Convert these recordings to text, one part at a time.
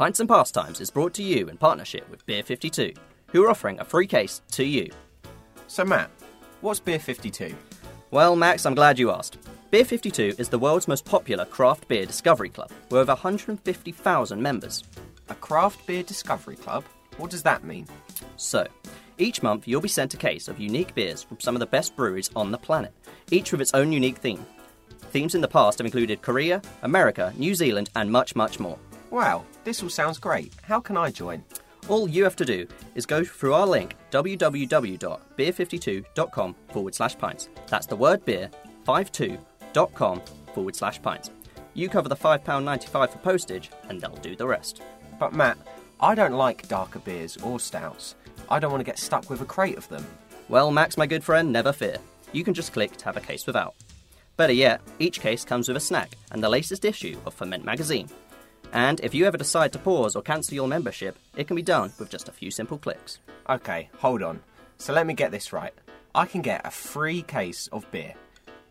Pints and Pastimes is brought to you in partnership with Beer 52, who are offering a free case to you. So, Matt, what's Beer 52? Well, Max, I'm glad you asked. Beer 52 is the world's most popular craft beer discovery club, with over 150,000 members. A craft beer discovery club? What does that mean? So, each month you'll be sent a case of unique beers from some of the best breweries on the planet, each with its own unique theme. Themes in the past have included Korea, America, New Zealand, and much, much more. Wow, this all sounds great. How can I join? All you have to do is go through our link www.beer52.com forward slash pints. That's the word beer 52.com forward slash pints. You cover the £5.95 for postage, and they'll do the rest. But, Matt, I don't like darker beers or stouts. I don't want to get stuck with a crate of them. Well, Max, my good friend, never fear. You can just click to have a case without. Better yet, each case comes with a snack and the latest issue of Ferment magazine. And if you ever decide to pause or cancel your membership, it can be done with just a few simple clicks. Okay, hold on. So let me get this right. I can get a free case of beer,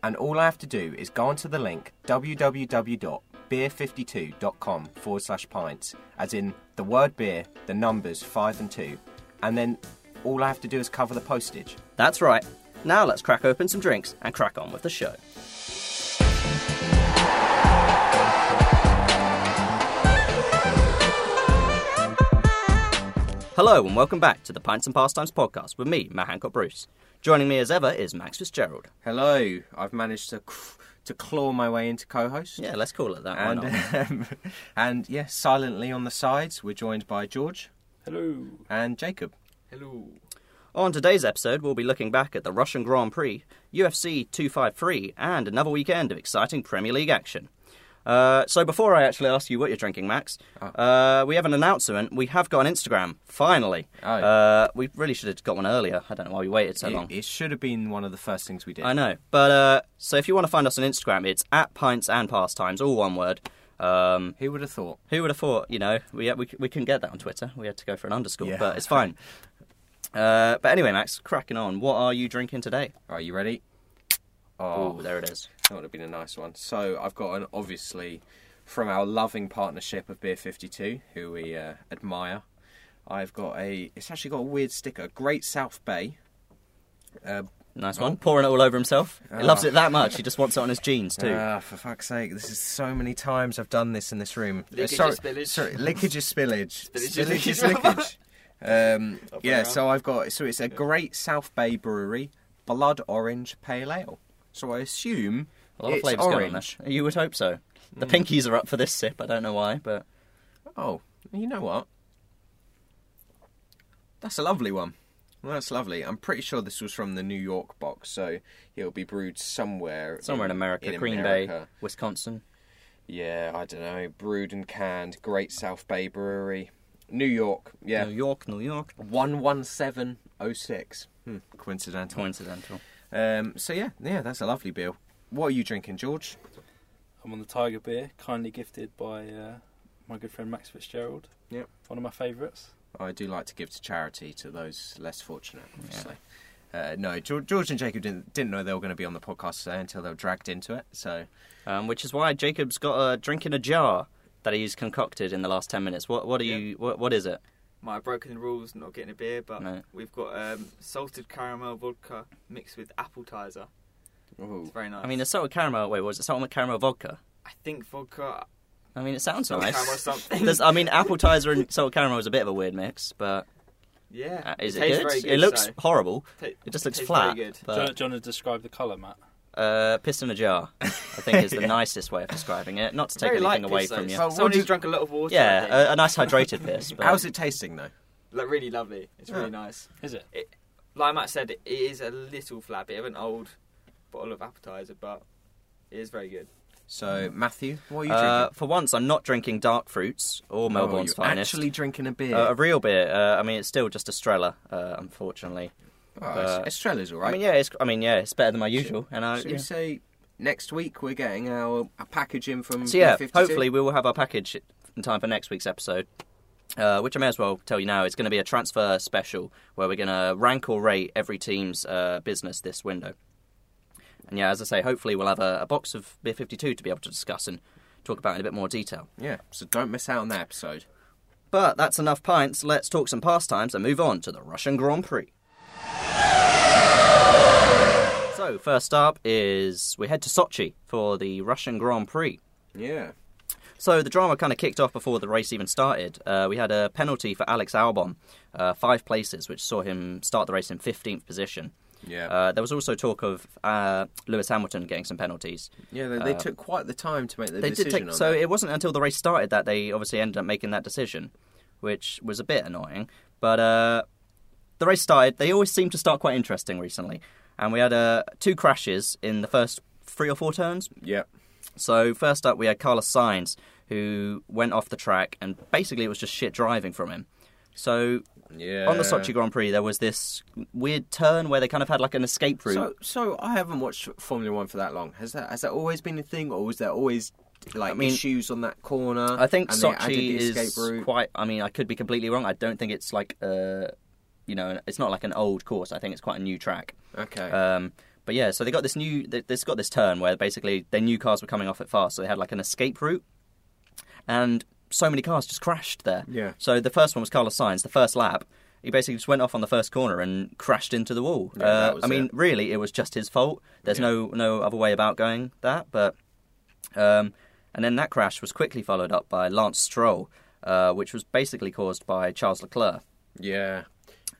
and all I have to do is go onto the link www.beer52.com forward slash pints, as in the word beer, the numbers 5 and 2, and then all I have to do is cover the postage. That's right. Now let's crack open some drinks and crack on with the show. Hello and welcome back to the Pints and Pastimes podcast with me, Matt Hancock Bruce. Joining me as ever is Max Fitzgerald. Hello, I've managed to to claw my way into co-host. Yeah, let's call it that. And, not? um, and yeah, silently on the sides, we're joined by George Hello. and Jacob. Hello. On today's episode, we'll be looking back at the Russian Grand Prix, UFC 253, and another weekend of exciting Premier League action. Uh, so before I actually ask you what you're drinking, Max, uh, we have an announcement. We have got an Instagram, finally. Oh. Uh, we really should have got one earlier. I don't know why we waited so It, long. it should have been one of the first things we did. I know. But uh, so if you want to find us on Instagram, it's at pints and pastimes, all one word. Um, Who would have thought? who would have thought? You know, we we we couldn't get that on Twitter. We had to go for an underscore, Yeah. but it's fine. Uh, but anyway, Max, cracking on. What are you drinking today? Are you ready? Oh, Oh, there it is. That would have been a nice one. So I've got an obviously from our loving partnership of Beer 52, who we uh, admire. I've got a. It's actually got a weird sticker. Great South Bay. Uh, Nice one. Pouring it all over himself. He loves Oh. it that much. He just wants it on his jeans too. Ah, for fuck's sake! This is so many times I've done this in this room. Uh, Lickage sorry, is spillage. sorry, lickage is spillage. Spillage is Spillage is lickage. lickage. Um, yeah, so I've got so it's a Great South Bay Brewery Blood Orange Pale Ale. So I assume a lot of flavours going on there. You would hope so. The pinkies are up for this sip. I don't know why, but Oh, you know what? That's a lovely one. Well, that's lovely. I'm pretty sure this was from the New York box, so it'll be brewed somewhere. somewhere in America, in Green America. Bay, Wisconsin. Yeah, I don't know. Brewed and canned, Great South Bay Brewery, New York. Yeah, New York, New York. one one seven oh six. Hmm, coincidental. Coincidental. Um, so yeah, yeah, that's a lovely beer. What are you drinking, George? I'm on the Tiger beer, kindly gifted by uh, my good friend Max Fitzgerald. Yep. One of my favourites. I do like to give to charity to those less fortunate, obviously. Uh, no, George, George and Jacob didn't didn't know they were going to be on the podcast today until they were dragged into it. So Um, which is why Jacob's got a drink in a jar that he's concocted in the last ten minutes. What what are you? What, what is it? my broken rules not getting a beer, but No. we've got um, salted caramel vodka mixed with Appletiser. Ooh. It's very nice. I mean, the salted caramel. Wait, was it salted caramel vodka? I think vodka. I mean, it sounds salted nice. caramel something. There's, I mean, Appletiser and salted caramel is a bit of a weird mix, but yeah, uh, is it, tastes good? Very good? It looks so- horrible. ta- It just looks tastes flat. Very good. do, you, want- But do you want to describe the colour, Matt? uh, piss in a jar, I think, is the nicest way of describing it. Not to take very anything away piss, from though. you. So- Someone what who's do- drunk a lot of water. I Yeah, a, a nice hydrated piss. But How's it tasting though? like really lovely. It's really nice. Is it? Like Matt said, it is a little flat, bit of an old bottle of Appletiser, but it is very good. So Matthew, what are you Uh, drinking? for once, I'm not drinking dark fruits or Oh, Melbourne's you're finest. Actually drinking a beer. Uh, a real beer. Uh, I mean, it's still just Estrella, uh, unfortunately. oh, uh, Estrella's all right. I mean, yeah, it's. I mean, yeah, it's better than my usual. And I, Should yeah. we say next week we're getting our a package in from So yeah, hopefully we will have our package in time for next week's episode. Uh, which I may as well tell you now, it's going to be a transfer special where we're going to rank or rate every team's uh, business this window. And yeah, as I say, hopefully we'll have a, a box of Beer 52 to be able to discuss and talk about in a bit more detail. Yeah, so don't miss out on that episode. But that's enough pints. Let's talk some pastimes and move on to the Russian Grand Prix. So, first up is we head to Sochi for the Russian Grand Prix. Yeah. So the drama kind of kicked off before the race even started. Uh, we had a penalty for Alex Albon, uh, five places, which saw him start the race in 15th position. Yeah. Uh, there was also talk of uh, Lewis Hamilton getting some penalties. yeah, they, they uh, took quite the time to make the They decision did take so that. it wasn't until the race started that they obviously ended up making that decision, which was a bit annoying. But uh, the race started. They always seem to start quite interesting recently, and we had uh, two crashes in the first three or four turns. Yeah. So first up, we had Carlos Sainz, who went off the track, and basically it was just shit driving from him. So Yeah. on the Sochi Grand Prix, there was this weird turn where they kind of had like an escape route. So, so I haven't watched Formula One for that long. Has that has that always been a thing, or was there always like I mean, issues on that corner? I think Sochi is route? quite. I mean, I could be completely wrong. I don't think it's like uh, you know, it's not like an old course. I think it's quite a new track. Okay. Um, but yeah, so they got this new. they- This got this turn where basically their new cars were coming off it fast, so they had like an escape route, and so many cars just crashed there. Yeah. So the first one was Carlos Sainz. The first lap, he basically just went off on the first corner and crashed into the wall. Yeah, uh, I mean, it. really, it was just his fault. There's Yeah. no no other way about going that. But um, and then that crash was quickly followed up by Lance Stroll, uh, which was basically caused by Charles Leclerc. yeah.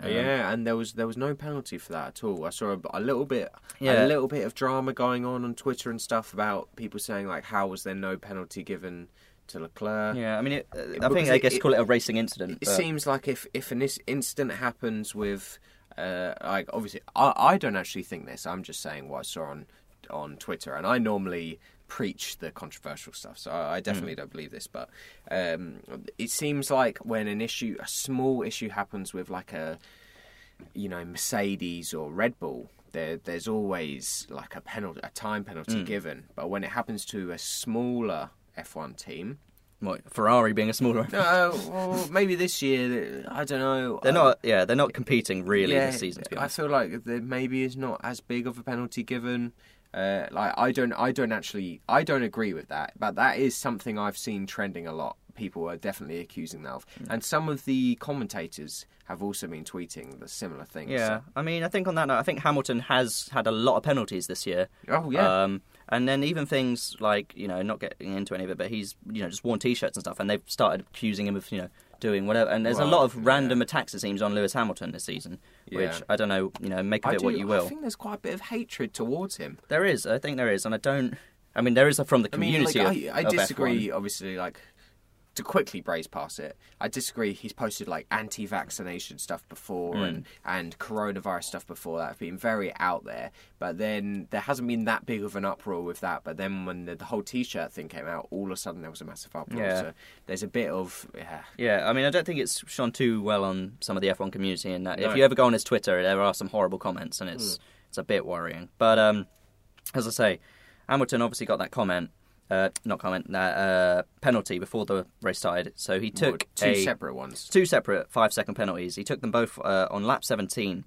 Um, yeah, and there was there was no penalty for that at all. I saw a, a little bit Yeah. a little bit of drama going on on Twitter and stuff about people saying like, how was there no penalty given to Leclerc? Yeah, I mean, it, uh, I think I guess it- call it a racing incident. It but- seems like if if an incident happens with, uh, like obviously, I, I don't actually think this. I'm just saying what I saw on on Twitter, and I normally preach the controversial stuff, so I, I definitely don't believe this. But um, it seems like when an issue, a small issue, happens with like a, you know, Mercedes or Red Bull. There, there's always like a penalty, a time penalty given. But when it happens to a smaller F1 team, What, Ferrari being a smaller. no, well, maybe this year. I don't know. They're Uh, not. Yeah, they're not competing really yeah, this season. To be I feel like there maybe is not as big of a penalty given. Uh, like I don't, I don't actually, I don't agree with that. But that is something I've seen trending a lot. People are definitely accusing that of, Hmm. and some of the commentators have also been tweeting the similar things. Yeah, I mean, I think on that note, I think Hamilton has had a lot of penalties this year. Oh yeah. Um, and then even things like you know, not getting into any of it, but he's you know just worn t-shirts and stuff, and they've started accusing him of you know doing whatever. And there's a lot of yeah. random attacks it seems on Lewis Hamilton this season, which I don't know. You know, make of I it do. what you will. I think there's quite a bit of hatred towards him. There is, I think there is, and I don't. I mean, there is a, from the I mean, community. like, of, I, I disagree. F1. Obviously, like to quickly braze past it, I disagree. He's posted like anti-vaccination stuff before Hmm. and and coronavirus stuff before that have been very out there. But then there hasn't been that big of an uproar with that. But then when the, the whole T-shirt thing came out, all of a sudden there was a massive uproar. Yeah. So there's a bit of yeah. Yeah, I mean, I don't think it's shone too well on some of the F1 community. In that, No. if you ever go on his Twitter, there are some horrible comments, and it's it's a bit worrying. But um, as I say, Hamilton obviously got that comment, uh, not comment, that uh, penalty before the race started. So he took two a- separate ones. two separate five second penalties. He took them both uh, on lap 17,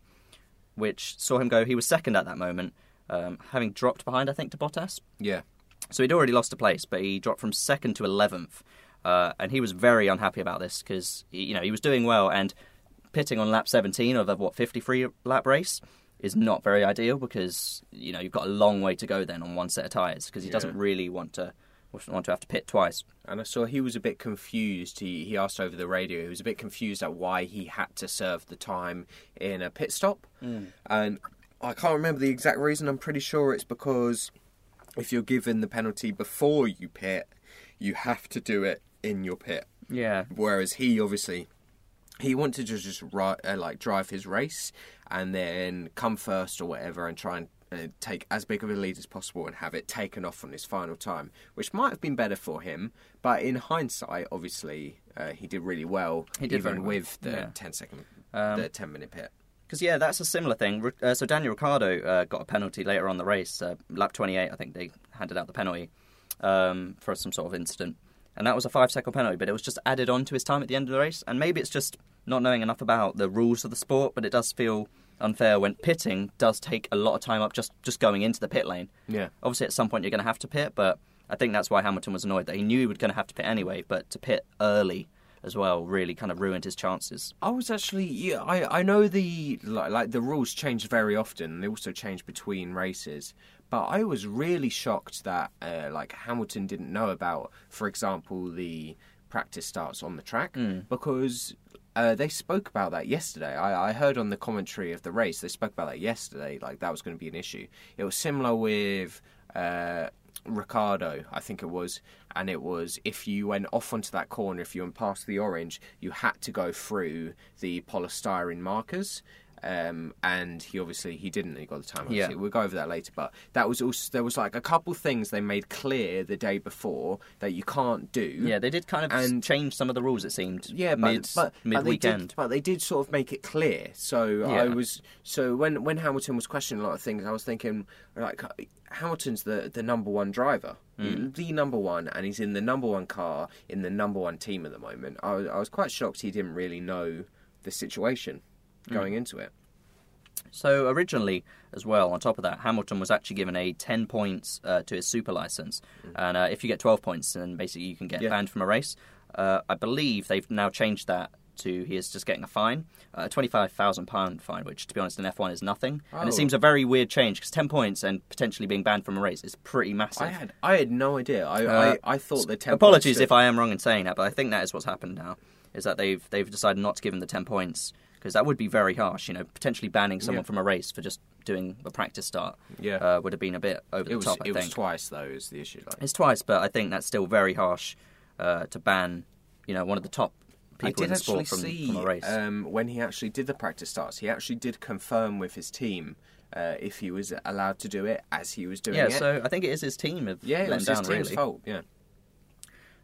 which saw him go. He was second at that moment, um, having dropped behind, I think, to Bottas. Yeah. So he'd already lost a place, but he dropped from second to eleventh, uh, and he was very unhappy about this because you know he was doing well and pitting on lap seventeen of a what fifty three lap race is not very ideal because you know you've got a long way to go then on one set of tires because he Yeah. doesn't really want to want to have to pit twice. And I saw he was a bit confused. He he asked over the radio. He was a bit confused at why he had to serve the time in a pit stop. Mm. And I can't remember the exact reason. I'm pretty sure it's because if you're given the penalty before you pit, you have to do it in your pit. Yeah, Whereas he obviously he wanted to just ri- uh, like drive his race and then come first or whatever and try and uh, take as big of a lead as possible and have it taken off on his final time, which might have been better for him. But in hindsight, obviously, uh, he did really well, He did even well, with the yeah. 10 second, Um, the 10 minute pit. Because yeah, that's a similar thing. Uh, so Daniel Ricciardo uh, got a penalty later on the race, uh, lap 28. I think they handed out the penalty um, for some sort of incident, and that was a five second penalty. But it was just added on to his time at the end of the race, and maybe it's just not knowing enough about the rules of the sport. But it does feel unfair when pitting does take a lot of time up just just going into the pit lane. Yeah. Obviously, at some point you're going to have to pit, but I think that's why Hamilton was annoyed that he knew he was going to have to pit anyway. But to pit early as well really kind of ruined his chances. I was actually, yeah, I, I know the like, like the rules change very often. They also change between races, but I was really shocked that uh, like Hamilton didn't know about, for example, the practice starts on the track because uh, they spoke about that yesterday. I, I heard on the commentary of the race they spoke about that yesterday. Like that was going to be an issue. It was similar with. Uh, Ricciardo, I think it was, and it was if you went off onto that corner, if you went past the orange, you had to go through the polystyrene markers. Um, and he obviously he didn't. He got the time. Yeah. Obviously. We'll go over that later. But that was also there was like a couple things they made clear the day before that you can't do. Yeah, they did kind of And- change some of the rules. It seemed. Yeah, but mid but, mid but they weekend. did, but they did sort of make it clear. So I was so when when Hamilton was questioning a lot of things, I was thinking like Hamilton's the the number one driver, Mm. the number one, and he's in the number one car in the number one team at the moment. I I was quite shocked he didn't really know the situation Mm. going into it. So originally, as well, on top of that, Hamilton was actually given a 10 points uh, to his super license, and uh, if you get 12 points, then basically you can get Mm. Yeah. banned from a race. Uh, I believe they've now changed that to he is just getting a fine, a twenty-five thousand pound fine, which to be honest in F1 is nothing, and it Oh. seems a very weird change because 10 points and potentially being banned from a race is pretty massive. I had I had no idea. I Uh, I, I thought the tempo Apologies if I am wrong in saying that, but I think that is what's happened now. Is that they've they've decided not to give him the ten points because that would be very harsh. You know, potentially banning someone Yeah. from a race for just doing a practice start. Yeah. uh, would have been a bit over it the was top. I it was twice though is the issue. Like. it's twice, but I think that's still very harsh uh, to ban. You know, one of the top people in the actually sport from, see from a race. Um, when he actually did the practice starts. He actually did confirm with his team uh, if he was allowed to do it as he was doing yeah, it. Yeah, so I think it is his team of yeah, it was his down team's really. fault. Yeah,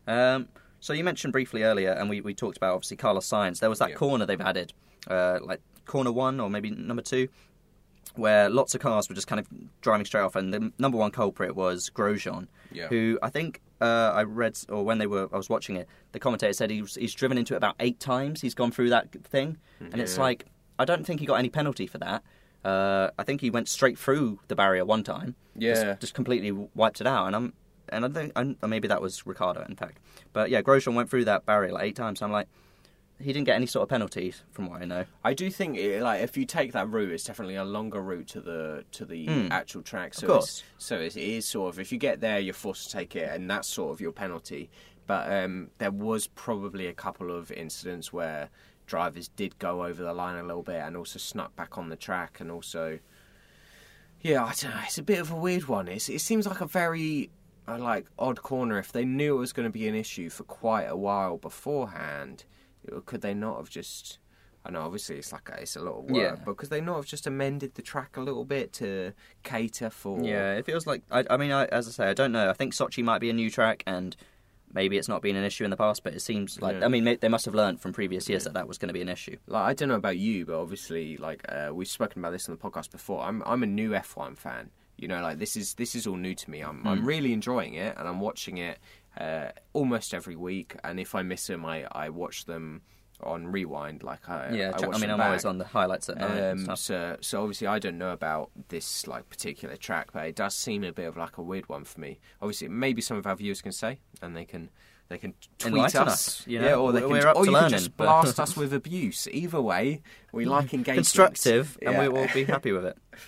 Um, so you mentioned briefly earlier, and we, we talked about obviously Carlos Sainz. There was that Yeah. corner they've added, uh, like corner one or maybe number two, where lots of cars were just kind of driving straight off, and the number one culprit was Grosjean, Yeah. who I think uh, I read or when they were I was watching it, the commentator said he was, he's driven into it about eight times. He's gone through that thing, and it's like I don't think he got any penalty for that. Uh, I think he went straight through the barrier one time. just- Yeah. just, completely wiped it out, and I'm and I think maybe that was Ricciardo, in fact. But yeah, Grosjean went through that barrier like eight times. I'm like, he didn't get any sort of penalties, from what I know. I do think it, like if you take that route, it's definitely a longer route to the to the Mm. actual track. So course. It's, so it is sort of if you get there, you're forced to take it, and that's sort of your penalty. But um, there was probably a couple of incidents where drivers did go over the line a little bit and also snuck back on the track, and also, yeah, I don't know. It's a bit of a weird one. It's, it seems like a very uh, like odd corner. If they knew it was going to be an issue for quite a while beforehand, could they not have just? I know, obviously, it's like a, it's a lot of work, Yeah. but could they not have just amended the track a little bit to cater for? Yeah, it feels like I, I mean, I, as I say, I don't know. I think Sochi might be a new track, and maybe it's not been an issue in the past, but it seems like Yeah. I mean, they must have learned from previous years Yeah. that that was going to be an issue. Like I don't know about you, but obviously, like uh, we've spoken about this on the podcast before. I'm I'm a new F1 fan. You know, like this is this is all new to me. I'm I'm Mm. really enjoying it, and I'm watching it uh, almost every week. And if I miss them, I I watch them on rewind. Like I yeah, I, I, mean, I'm always on the highlights at night. and Um, stuff. so, so obviously, I don't know about this like particular track, but it does seem a bit of like a weird one for me. Obviously, maybe some of our viewers can say, and they can they can tweet Enlighten us, us, you yeah, or they we're can, or you can just blast us with abuse. Either way, we like engagement. constructive, and we will be happy with it.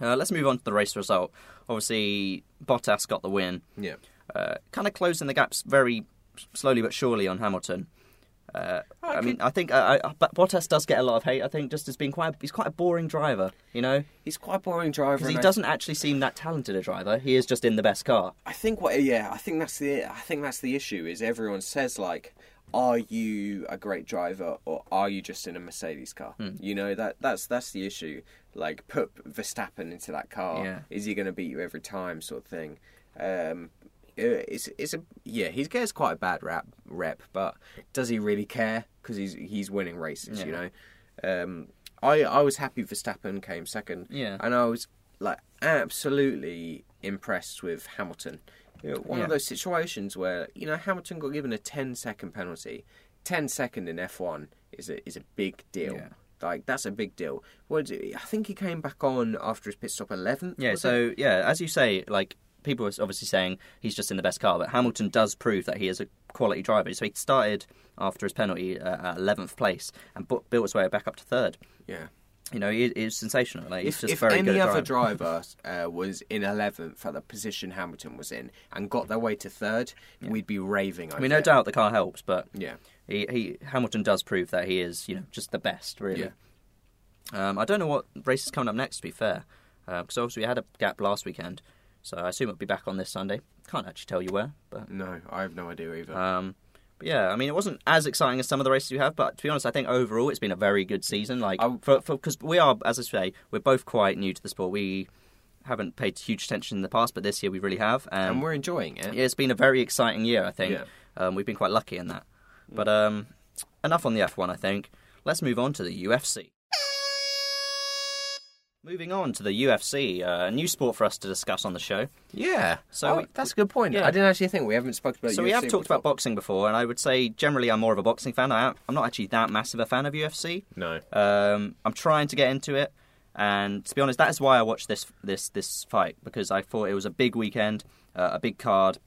Uh, let's move on to the race result. Obviously, Bottas got the win, Yeah, uh, kind of closing the gaps very slowly but surely on Hamilton. Uh, I mean, I think uh, I, Bottas does get a lot of hate. I think just as being quite, he's quite a boring driver, you know, he's quite a boring driver. because he doesn't actually seem that talented a driver. He is just in the best car. I think what yeah, I think that's the I think that's the issue is everyone says like are you a great driver or are you just in a Mercedes car? Hmm. You know that that's that's the issue. Like put Verstappen into that car, Yeah. is he going to beat you every time sort of thing. Um uh, it's it's a yeah he gets quite a bad rap rep but does he really care because he's he's winning races you know um I I was happy Verstappen came second Yeah. and I was like absolutely impressed with Hamilton. You know, one Yeah. of those situations where you know Hamilton got given a 10 second penalty. 10 second in F1 is a is a big deal. Yeah. Like that's a big deal. What it? I think he came back on after his pit stop 11th. Yeah, so it? yeah, as you say, like people are obviously saying he's just in the best car, but Hamilton does prove that he is a quality driver. So he started after his penalty uh, at 11th place and bu- built his way back up to third. Yeah. You know, he, he's sensational. Like, If, just if very any other driver uh, was in 11th at the position Hamilton was in and got their way to third, we'd be raving. I mean, no doubt the car helps, but Yeah. he, he Hamilton does prove that he is, you know, just the best, really. Um, I don't know what race is coming up next. To be fair, because obviously we had a gap last weekend, so I assume it'll be back on this Sunday. Can't actually tell you where, but No, I have no idea either. um, but yeah, I mean, it wasn't as exciting as some of the races you have, but to be honest, I think overall it's been a very good season. Like, because we are, as I say, we're both quite new to the sport. We haven't paid huge attention in the past, but this year we really have, and, and we're enjoying it. yeah, it's been a very exciting year. I think Yeah. um, we've been quite lucky in that. But um, enough on the F1. I think let's move on to the UFC. Moving on to the UFC, uh, a new sport for us to discuss on the show. Yeah. So So we- that's a good point. yeah. I didn't actually think we haven't spoken about so we have talked before. about boxing before, and I would say generally I'm more of a boxing fan. I am, I'm not actually that massive a fan of UFC. No. Um, I'm trying to get into it, and to be honest, that is why I watched this this this fight because I thought it was a big weekend, uh, a big card.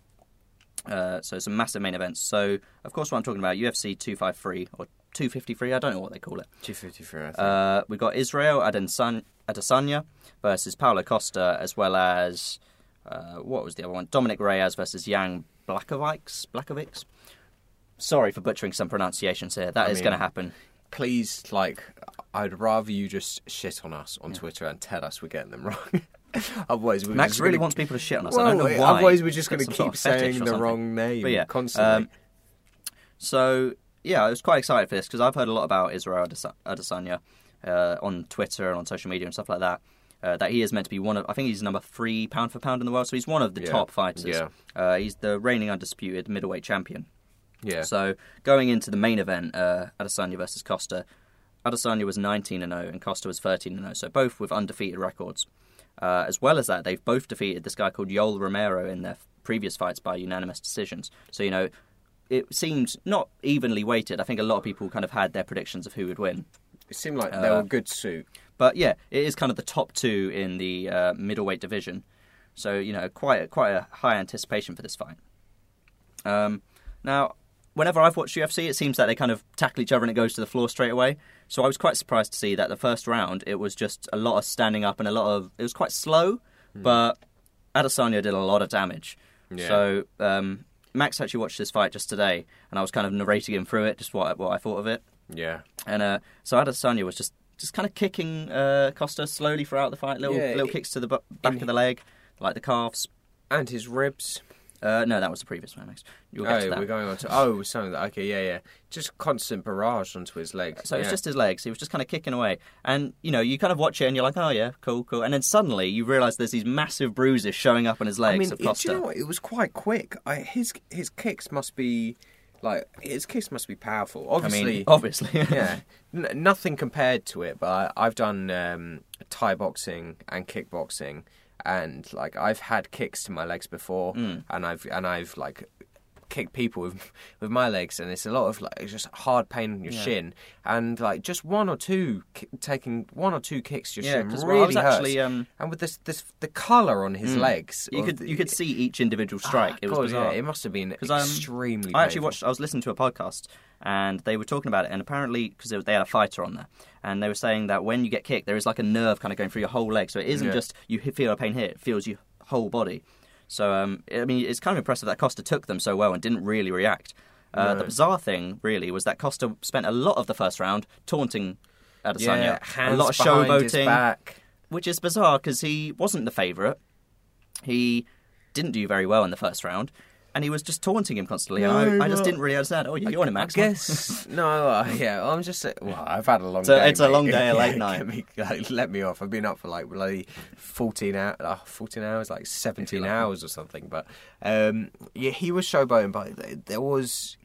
Uh, so some massive main events. So of course, what I'm talking about UFC 253 or 253. I don't know what they call it. 253, I think. Uh, we've got Israel Adesanya, Adesanya versus Paulo Costa, as well as uh, what was the other one? Dominick Reyes versus Yang Blakovics. Blakovics. Sorry for butchering some pronunciations here. That I is going to happen. Please, like, I'd rather you just shit on us on Twitter and tell us we're getting them wrong. otherwise, we're Max just really gonna- wants people to shit on us. Well, I don't know why. otherwise we're just going to some sort keep of saying the something. wrong name But yeah, constantly. um, So yeah, I was quite excited for this because I've heard a lot about Israel Adesa- Adesanya uh, on Twitter and on social media and stuff like that. Uh, that he is meant to be one of, I think he's number three pound for pound in the world, so he's one of the Yeah, top fighters. yeah. Uh, he's the reigning undisputed middleweight champion. yeah. So going into the main event, uh, Adesanya versus Costa, Adesanya was 19 and 0 and Costa was 13 and 0, so both with undefeated records. Uh, as well as that, they've both defeated this guy called Yoel Romero in their previous fights by unanimous decisions. So you know, it seemed not evenly weighted. I think a lot of people kind of had their predictions of who would win. it seemed like they uh, were a good suit. But yeah, it is kind of the top two in the uh, middleweight division. So you know, quite a, quite a high anticipation for this fight. Um, now, whenever I've watched UFC, it seems that they kind of tackle each other and it goes to the floor straight away. So I was quite surprised to see that the first round it was just a lot of standing up and a lot of it was quite slow, but Adesanya did a lot of damage. Yeah. So um, Max actually watched this fight just today, and I was kind of narrating him through it, just what what I thought of it. Yeah. And uh, so Adesanya was just just kind of kicking uh, Costa slowly throughout the fight, little Yeah, little it- kicks to the bu- back of the leg, like the calves. And his ribs. Uh, no, that was the previous one. Max. You'll get to Oh, that. we're going on to. Oh, something. that- Okay, yeah, yeah. Just constant barrage onto his legs. So it's just his legs. He was just kind of kicking away, and you know, you kind of watch it, and you're like, oh yeah, cool, cool. And then suddenly you realise there's these massive bruises showing up on his legs I mean, of it- Costa. do you know what? It was quite quick. I, his his kicks must be like his kicks must be powerful. I Obviously, mean, obviously, yeah, N- nothing compared to it. But I, I've done um, Thai boxing and kickboxing, and like I've had kicks to my legs before, Mm. and I've and I've like kicked people with with my legs, and it's a lot of like it's just hard pain in your Yeah. shin, and like just one or two ki- taking one or two kicks to your yeah. shin really was hurts. actually, um, and with this this the color on his Mm. legs, you could the- you could see each individual strike. Ah, it was God, bizarre. Yeah, it must have been um, extremely. I actually painful. watched. I was listening to a podcast, and they were talking about it. And apparently, because they had a fighter on there, and they were saying that when you get kicked, there is like a nerve kind of going through your whole leg. So it isn't Yeah. just you feel a pain here; it feels your whole body. So um, I mean, it's kind of impressive that Costa took them so well and didn't really react. Uh, No. The bizarre thing, really, was that Costa spent a lot of the first round taunting Adesanya, yeah, a lot of showboating, back. which is bizarre because he wasn't the favourite. He didn't do very well in the first round, and he was just taunting him constantly. and I, No, I just didn't really understand. Oh, yeah, you want it, Max? I guess no. Uh, yeah, I'm just. uh, Well, I've had a long. A- day, it's a long day, a late night. me- like, let me off. I've been up for like bloody fourteen hours. Uh, fourteen hours, like seventeen hours or something. But um, yeah, he was showboating, but th- there was.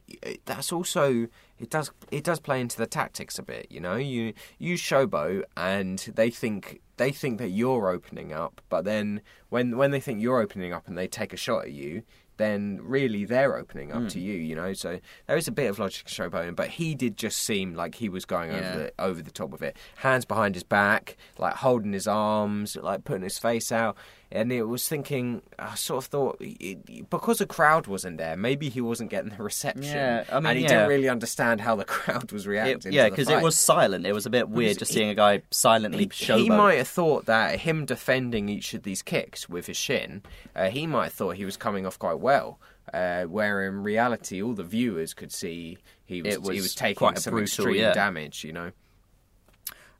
That's also it does it does play into the tactics a bit. You know, you you showboat and they think they think that you're opening up, but then when when they think you're opening up and they take a shot at you, then really they're opening up hmm. to you, you know. So there is a bit of logic in showboating, but he did just seem like he was going Yeah. over the over the top of it. Hands behind his back, like holding his arms, like putting his face out. And it was thinking. I sort of thought it, because the crowd wasn't there, maybe he wasn't getting the reception. Yeah, I mean, and he yeah. didn't really understand how the crowd was It- reacting. yeah, because it was silent. It was a bit weird just he- seeing a guy silently he, he might have thought that him defending each of these kicks with his shin, uh, he might have thought he was coming off quite well. Uh, where in reality, all the viewers could see he was, was he was taking quite a some brutal, extreme yeah. damage. You know,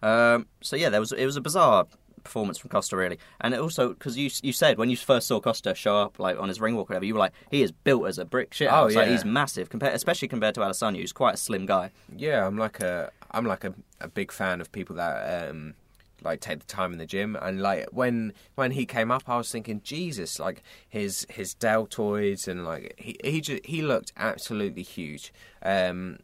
Um, so yeah, there was it was a bizarre performance from Costa really, and it also because you you said when you first saw Costa show up like on his ring walk or whatever, you were like he is built as a brick shit. Oh, house. like, yeah. he's massive compared, especially compared to Adesanya, who's quite a slim guy. yeah, I'm like a I'm like a, a big fan of people that um, like take the time in the gym and like when when he came up, I was thinking Jesus, like his his deltoids and like he he just, he looked absolutely huge. Um,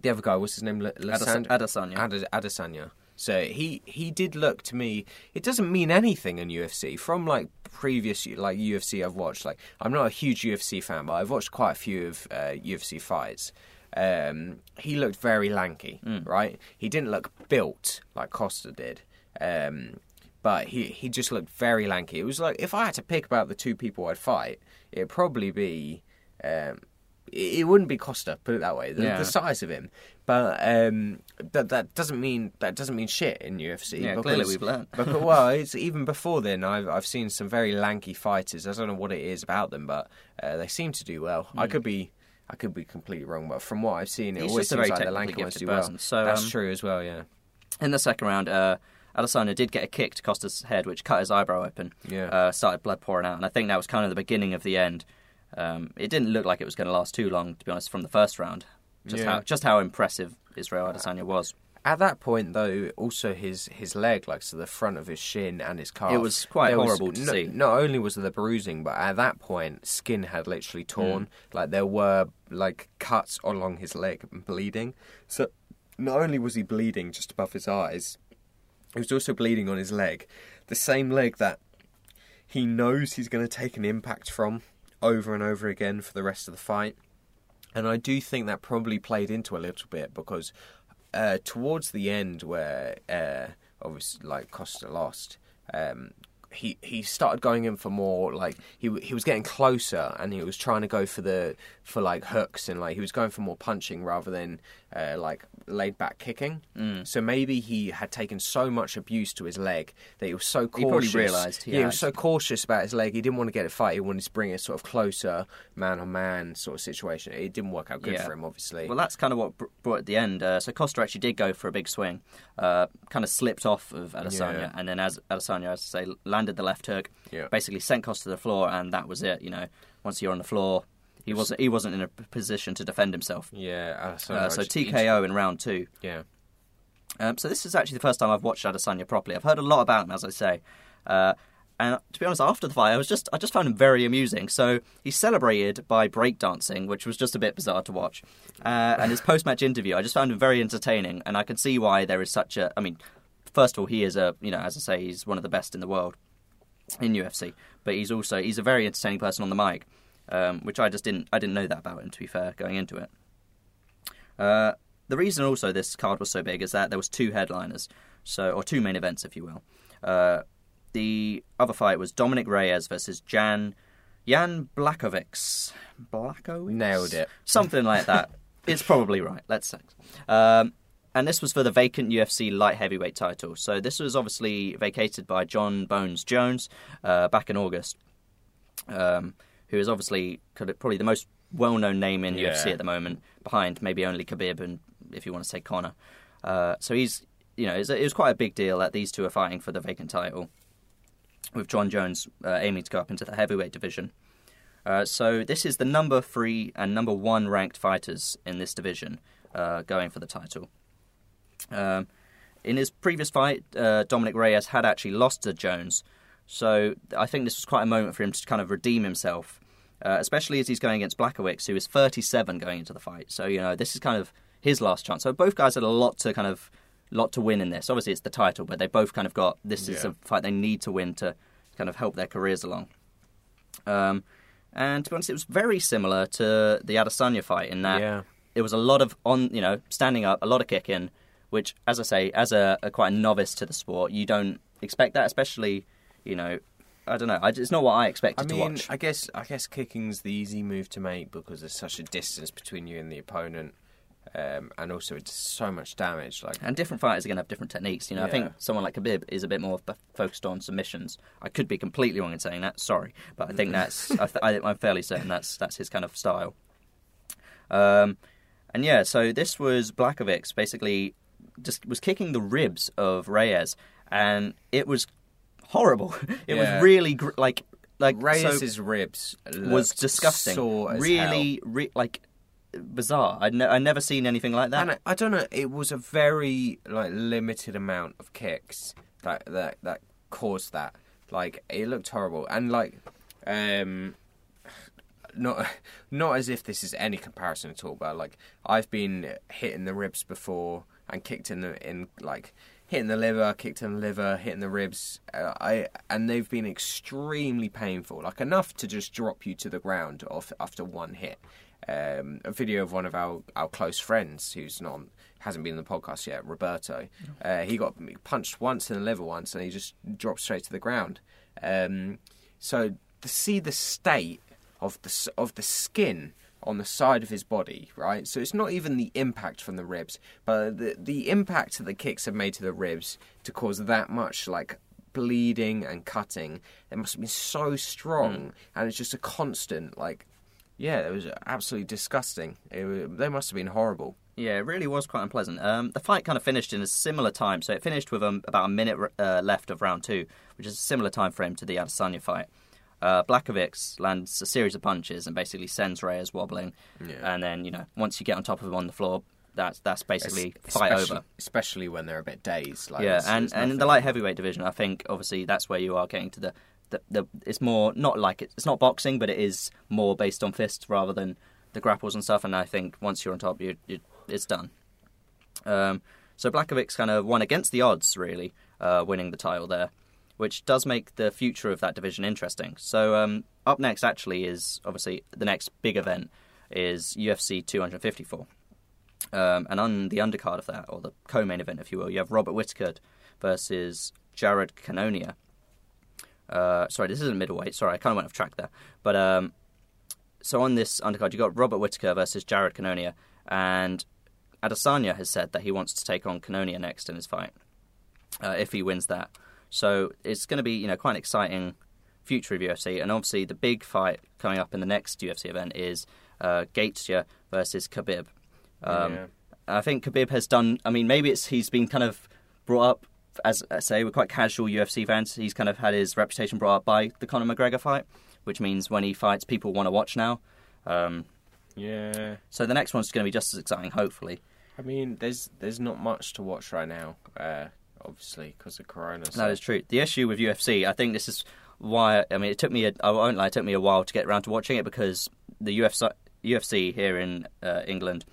the other guy, what's his name? L- Adesanya. Adesanya. Ade- Adesanya. So he he did look to me. It doesn't mean anything in UFC from like previous like UFC I've watched. Like I'm not a huge UFC fan, but I've watched quite a few of uh, UFC fights. Um, he looked very lanky, right? He didn't look built like Costa did. Um, but he he just looked very lanky. It was like if I had to pick about the two people I'd fight, it'd probably be um, it, it wouldn't be Costa. Put it that way. The, Yeah. the size of him, but um, that that doesn't mean that doesn't mean shit in UFC. Yeah, because, clearly we've learned. because, well, it's even before then. I've I've seen some very lanky fighters. I don't know what it is about them, but uh, they seem to do well. I could be. I could be completely wrong, but from what I've seen, it Hmm. He's always seems like the lanky ones do well. So, That's um, true as well. Yeah, In the second round, uh, Adesanya did get a kick to Costa's head, which cut his eyebrow open. Yeah. Uh, started blood pouring out, and I think that was kind of the beginning of the end. Um, it didn't look like it was going to last too long, to be honest, from the first round. Just Yeah. how just how impressive Israel Adesanya was. At that point, though, also his his leg, like so the front of his shin and his calf, It was quite horrible to no- see. Not only was there the bruising, but at that point, skin had literally torn. Hmm. Like there were like cuts along his leg and bleeding. So not only was he bleeding just above his eyes, he was also bleeding on his leg, the same leg that he knows he's going to take an impact from over and over again for the rest of the fight. And I do think that probably played into a little bit because uh, towards the end, where uh, obviously like Costa lost, um, he he started going in for more like he he was getting closer and he was trying to go for the for like hooks and like he was going for more punching rather than uh, like laid back kicking. Mm. So maybe he had taken so much abuse to his leg that he was so cautious. He realised he yeah, he was so cautious about his leg. He didn't want to get a fight. He wanted to bring it sort of closer, man on man sort of situation. It didn't work out good Yeah. for him, obviously. Well, that's kind of what br- brought at the end. Uh, so Costa actually did go for a big swing, uh, kind of slipped off of Adesanya, Yeah. and then as Adesanya, as I say, landed the left hook, Yeah. basically sent Costa to the floor, and that was it. You know, once you're on the floor, he wasn't he wasn't in a position to defend himself. yeah, Uh, Adesanya so TKO in round two. Yeah, Um, so this is actually the first time I've watched Adesanya properly. I've heard a lot about him, as I say. Uh, and to be honest, after the fight, I was just I just found him very amusing. So he celebrated by breakdancing, which was just a bit bizarre to watch. Uh, and his post-match interview, I just found him very entertaining, and I can see why there is such a. I mean, first of all, he is a you know, as I say, he's one of the best in the world in UFC, but he's also he's a very entertaining person on the mic, um, which I just didn't I didn't know that about him. To be fair, going into it. Uh, the reason also this card was so big is that there was two headliners, so or two main events, if you will. Uh, the other fight was Dominick Reyes versus Jan Jan Blakovics. Blakovics? Nailed it. Something like that. it's probably right. Let's say. Um, and this was for the vacant UFC light heavyweight title. So this was obviously vacated by Jon Bones Jones uh, back in August, um, who is obviously probably the most well-known name in Yeah. UFC at the moment, behind maybe only Khabib and if you want to say Conor. Uh, so he's, you know, it was, it was quite a big deal that these two are fighting for the vacant title, with Jon Jones uh, aiming to go up into the heavyweight division. Uh, so this is the number three and number one ranked fighters in this division uh, going for the title. Um, in his previous fight, uh, Dominick Reyes had actually lost to Jones, so I think this was quite a moment for him to kind of redeem himself, uh, especially as he's going against Blackowicz, who is 37 going into the fight. So you know this is kind of his last chance. So both guys had a lot to kind of lot to win in this. Obviously, it's the title, but they both kind of got this is Yeah. a fight they need to win to kind of help their careers along. Um, and to be honest, it was very similar to the Adesanya fight in that Yeah. there was a lot of on, you know, standing up, a lot of kicking, which, as I say, as a, a quite a novice to the sport, you don't expect that, especially, you know, I don't know. I, it's not what I expected I to watch. I guess I guess kicking's the easy move to make because there's such a distance between you and the opponent, um, and also it's so much damage. Like And different fighters are going to have different techniques. You know, I think someone like Khabib is a bit more f- focused on submissions. I could be completely wrong in saying that. Sorry, but I think that's I th- I, I'm fairly certain that's that's his kind of style. Um, and yeah, so this was Blakovic basically just was kicking the ribs of Reyes, and it was horrible. it Yeah. was really gr- like like so- Reyes's ribs was disgusting. really, re- like bizarre. I'd ne- I never seen anything like that. And I, I don't know. It was a very like limited amount of kicks that that that caused that. Like it looked horrible, and like, um, not not as if this is any comparison at all. But like I've been hitting the ribs before and kicked in the in like hitting the liver, kicked in the liver, hitting the ribs. Uh, I and they've been extremely painful, like enough to just drop you to the ground off after one hit. Um, a video of one of our, our close friends who's not hasn't been in the podcast yet, Roberto. Uh, he got punched once in the liver once, and he just dropped straight to the ground. Um, so to see the state of the of the skin on the side of his body, right? So it's not even the impact from the ribs, but the the impact that the kicks have made to the ribs to cause that much like bleeding and cutting. It must have been so strong, and it's just a constant like. Yeah, it was absolutely disgusting. It, wa- they must have been horrible. Yeah, it really was quite unpleasant. Um, the fight kind of finished in a similar time, so it finished with um, about a minute uh, left of round two, which is a similar time frame to the Adesanya fight. Uh, Blakovic lands a series of punches and basically sends Reyes wobbling, Yeah. and then you know once you get on top of him on the floor, that's that's basically Es- fight over. especially when they're a bit dazed. Like, yeah, there's- and there's and in the light heavyweight division, I think obviously that's where you are getting to the. The, the, it's more not like it, it's not boxing, but it is more based on fists rather than the grapples and stuff. And I think once you're on top, you, you it's done. Um, so Blakovic's kind of won against the odds, really, uh, winning the title there, which does make the future of that division interesting. So um, up next, actually, is obviously the next big event is UFC 254. Um, and on the undercard of that, or the co-main event, if you will, you have Robert Whittaker versus Jared Cannonier. Uh, sorry, this isn't middleweight. Sorry, I kind of went off track there. But um, so on this undercard, you got Robert Whittaker versus Jared Cannonier, and Adesanya has said that he wants to take on Cannonier next in his fight uh, if he wins that. So it's going to be you know quite an exciting future of UFC, and obviously the big fight coming up in the next UFC event is uh, Gaethje versus Khabib. Um, Yeah. I think Khabib has done. I mean, maybe it's he's been kind of brought up as I say we're quite casual UFC fans. He's kind of had his reputation brought up by the Conor McGregor fight, which means when he fights, people want to watch now. Um, Yeah, so the next one's going to be just as exciting, hopefully. I mean, there's there's not much to watch right now, uh, obviously because of Corona. So. That is true. The issue with UFC, I think this is why. I mean, it took me. A, I won't lie. It took me a while to get around to watching it because the UFC, UFC here in uh, England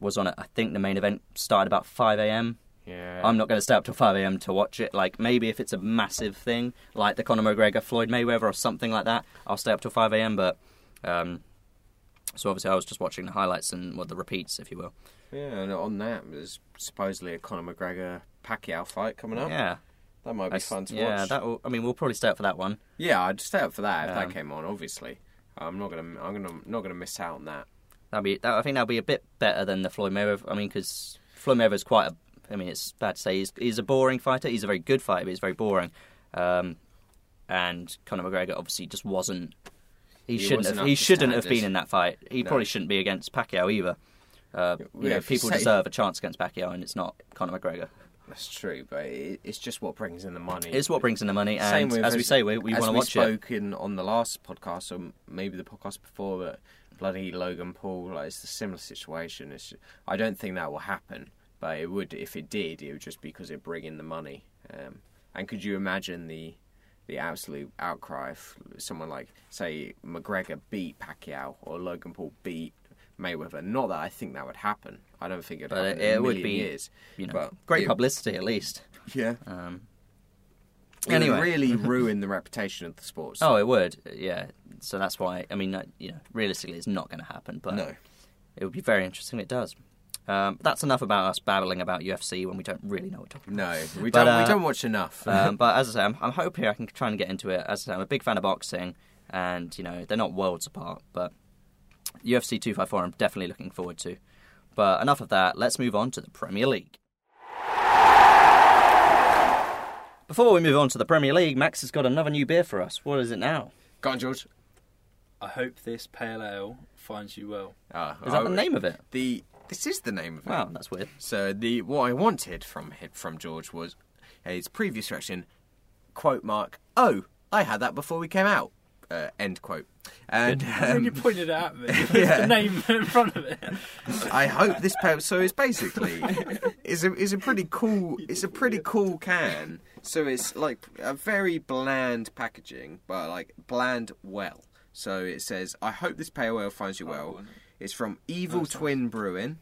was on. it. I think the main event started about five a.m. Yeah, I'm not going to stay up till 5 a.m. to watch it. Like, maybe if it's a massive thing, like the Conor McGregor Floyd Mayweather or something like that, I'll stay up till 5 a.m. But, um, so obviously I was just watching the highlights and well, the repeats, if you will. Yeah, and on that, there's supposedly a Conor McGregor Pacquiao fight coming up. Yeah. that might be fun to watch. yeah, watch. that will, I mean, we'll probably stay up for that one. Yeah, I'd stay up for that if Um, that came on. Obviously, I'm not gonna, I'm gonna, not gonna miss out on that. That'll be, that, I think that'll be a bit better than the Floyd Mayweather. I mean, because Floyd Mayweather's quite a, I mean, it's bad to say, he's, he's a boring fighter. He's a very good fighter, but he's very boring. Um, and Conor McGregor obviously just wasn't. He, He shouldn't have. He shouldn't have been in that fight. He No. probably shouldn't be against Pacquiao either. Uh, Yeah, know, people say- deserve a chance against Pacquiao, and it's not Conor McGregor. That's true, but it's just what brings in the money. It's what brings in the money, and with as we say, we, we want to watch it. spoke in on the last podcast, or maybe the podcast before, that bloody Logan Paul. Like it's a similar situation. It's I don't think that will happen, but it would if it did. It would just because it bring in the money. Um, and could you imagine the the absolute outcry if someone like say McGregor beat Pacquiao or Logan Paul beat Mayweather? Not that I think that would happen. I don't think it'd But happen it- in it a would be, years. You know, But great it- publicity at least. Yeah. Um, It Anyway. would really ruin the reputation of the sport. oh, it would, yeah. So that's why. I mean, uh, you know, realistically, it's not going to happen, but no. it would be very interesting it does. Um, that's enough about us babbling about UFC when we don't really know what we're talking about. No, we But, don't. uh, we don't watch enough. um, but as I say, I'm, I'm hoping I can try and get into it. As I say, I'm a big fan of boxing, and you know they're not worlds apart, but UFC 254 I'm definitely looking forward to. But enough of that. Let's move on to the Premier League. Before we move on to the Premier League, Max has got another new beer for us. What is it now? Go on, George. I hope this pale ale finds you well. Ah, Is that oh, the name of it? The this is the name of it. Wow, that's weird. So the what I wanted from hi- from George was his previous reaction. Quote mark. Oh, I had that before we came out. Uh, end quote. And And then you um, pointed it at me yeah. the name in front of it. I hope this pair. So it's basically is a is a pretty cool. It's a pretty cool can. So it's like a very bland packaging, but like bland well. So it says, "I hope this pale ale finds you well." It's from Evil Twin Brewing.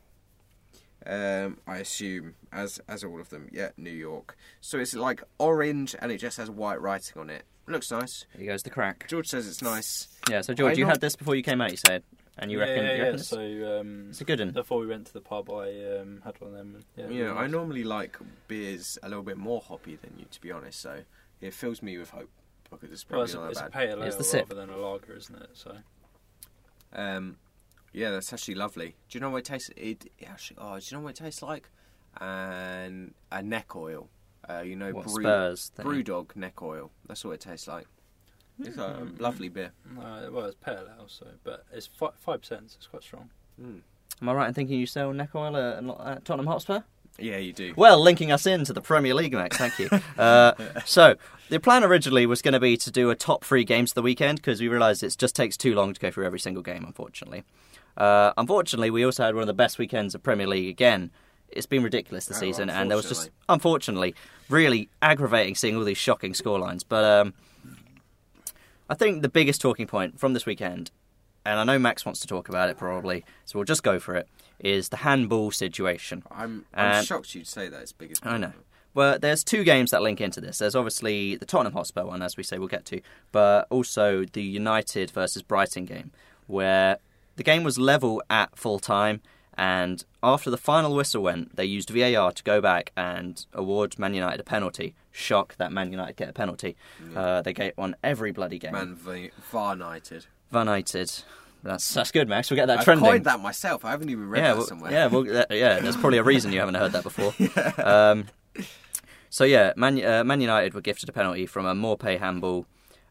Um, I assume as as all of them, yeah, New York. So it's like orange, and it just has white writing on it. Looks nice. Here goes the crack. George says it's nice. Yeah, so George, I you not- had this before you came out, you said, and you yeah, reckon, yeah, you yeah. reckon it's, So um, it's a good one. before we went to the pub, I um, had one of them. Yeah, Yeah, really I normally like beers a little bit more hoppy than you, to be honest. So it fills me with hope because it's Well, probably it's, a, not it's a pale ale It's the rather sip. than a lager, isn't it? So. Um, yeah, that's actually lovely. Do you know what it tastes? It it actually. Oh, do you know what it tastes like? And a neck oil. Uh, you know, What, brew, Spurs thing? Brewdog neck oil. That's what it tastes like. It's a Mm. lovely beer. no, well, it's pale ale, so but it's fi- five percent. So it's quite strong. Mm. Am I right in thinking you sell neck oil at, at Tottenham Hotspur? Yeah, you do. Well, linking us into the Premier League, Max. Thank you. Uh, so the plan originally was going to be to do a top three games of the weekend because we realised it just takes too long to go through every single game. Unfortunately, uh, unfortunately, we also had one of the best weekends of Premier League again. It's been ridiculous this Oh, season, and there was just unfortunately. really aggravating seeing all these shocking scorelines. But um, I think the biggest talking point from this weekend, and I know Max wants to talk about it probably, so we'll just go for it, is the handball situation. I'm I'm shocked you'd say that. It's big as I know. Well, there's two games that link into this. There's obviously the Tottenham Hotspur one, as we say, we'll get to, but also the United versus Brighton game, where the game was level at full time, and after the final whistle went, they used VAR to go back and award Man United a penalty. Shock that Man United get a penalty. Uh, they get one every bloody game. Man v- Varnited. Van United. That's that's good, Max. We'll get that I've trending. coined that myself. I haven't even read yeah, that well, somewhere. yeah, well, uh, yeah. There's probably a reason you haven't heard that before. um, so yeah, Man, uh, Man United were gifted a penalty from a Maupay handball,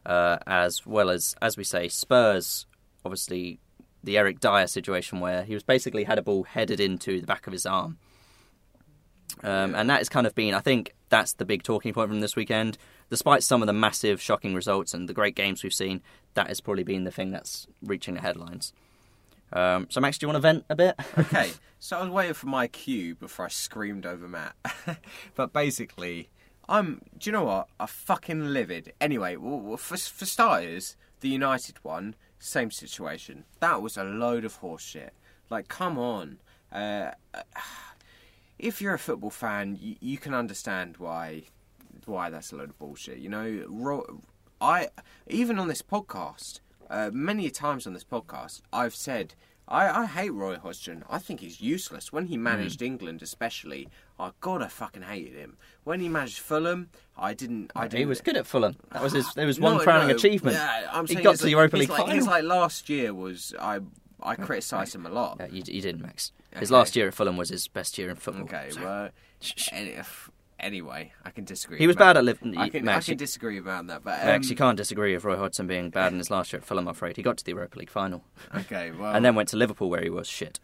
uh, as well as as we say, Spurs. Obviously, the Eric Dier situation where he was basically had a ball headed into the back of his arm. Um, And that has kind of been, I think, that's the big talking point from this weekend. Despite some of the massive, shocking results and the great games we've seen, that has probably been the thing that's reaching the headlines. Um, so, Max, do you want to vent a bit? okay, so I was waiting for my cue before I screamed over Matt. but basically, I'm. Do you know what? I'm fucking livid. Anyway, for for starters, the United one, same situation. That was a load of horseshit. Like, come on. Uh, if you're a football fan, you, you can understand why why that's a load of bullshit. You know, I even on this podcast, uh, many times on this podcast, I've said I, I hate Roy Hodgson. I think he's useless. When he managed England, especially, I gotta fucking hated him. When he managed Fulham, I didn't. I didn't. He was good at Fulham. That was his. There was one No, crowning no, achievement. Yeah, I'm he got to the like- Europa League like, final. Like last year was I. I criticised him a lot. Yeah, you, you didn't, Max. His last year at Fulham was his best year in football. Okay, So- well, any, anyway, I can disagree. he was bad at Liverpool. I can, Max, I can you, disagree about that, but um, Max, you can't disagree with Roy Hodgson being bad in his last year at Fulham. I'm afraid he got to the Europa League final Okay, well, and then went to Liverpool where he was shit.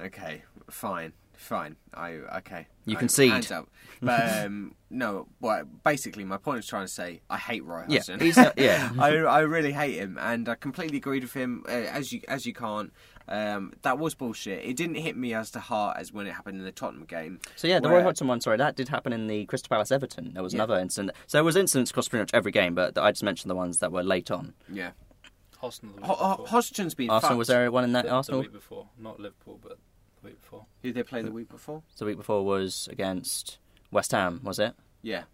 okay, fine, fine. I okay. You I- concede. hands up. But um, no, well, basically, my point is trying to say I hate Roy Yeah, Hodgson. he's a- yeah. I I really hate him, and I completely agreed with him. Uh, as you as you can't. Um, that was bullshit. It didn't hit me as to heart as when it happened in the Tottenham game. So yeah, the Where- Roy Hodgson one. Sorry, that did happen in the Crystal Palace Everton. There was Yeah. another incident. So there was incidents across pretty much every game, but I just mentioned the ones that were late on. Yeah, Arsenal the week Ho- Ho- before. Hodgson's been Arsenal fucked. was there one in that the, Arsenal. the week before, not Liverpool, but the week before. Who did they play the week before? So the week before was against West Ham, was it? Yeah.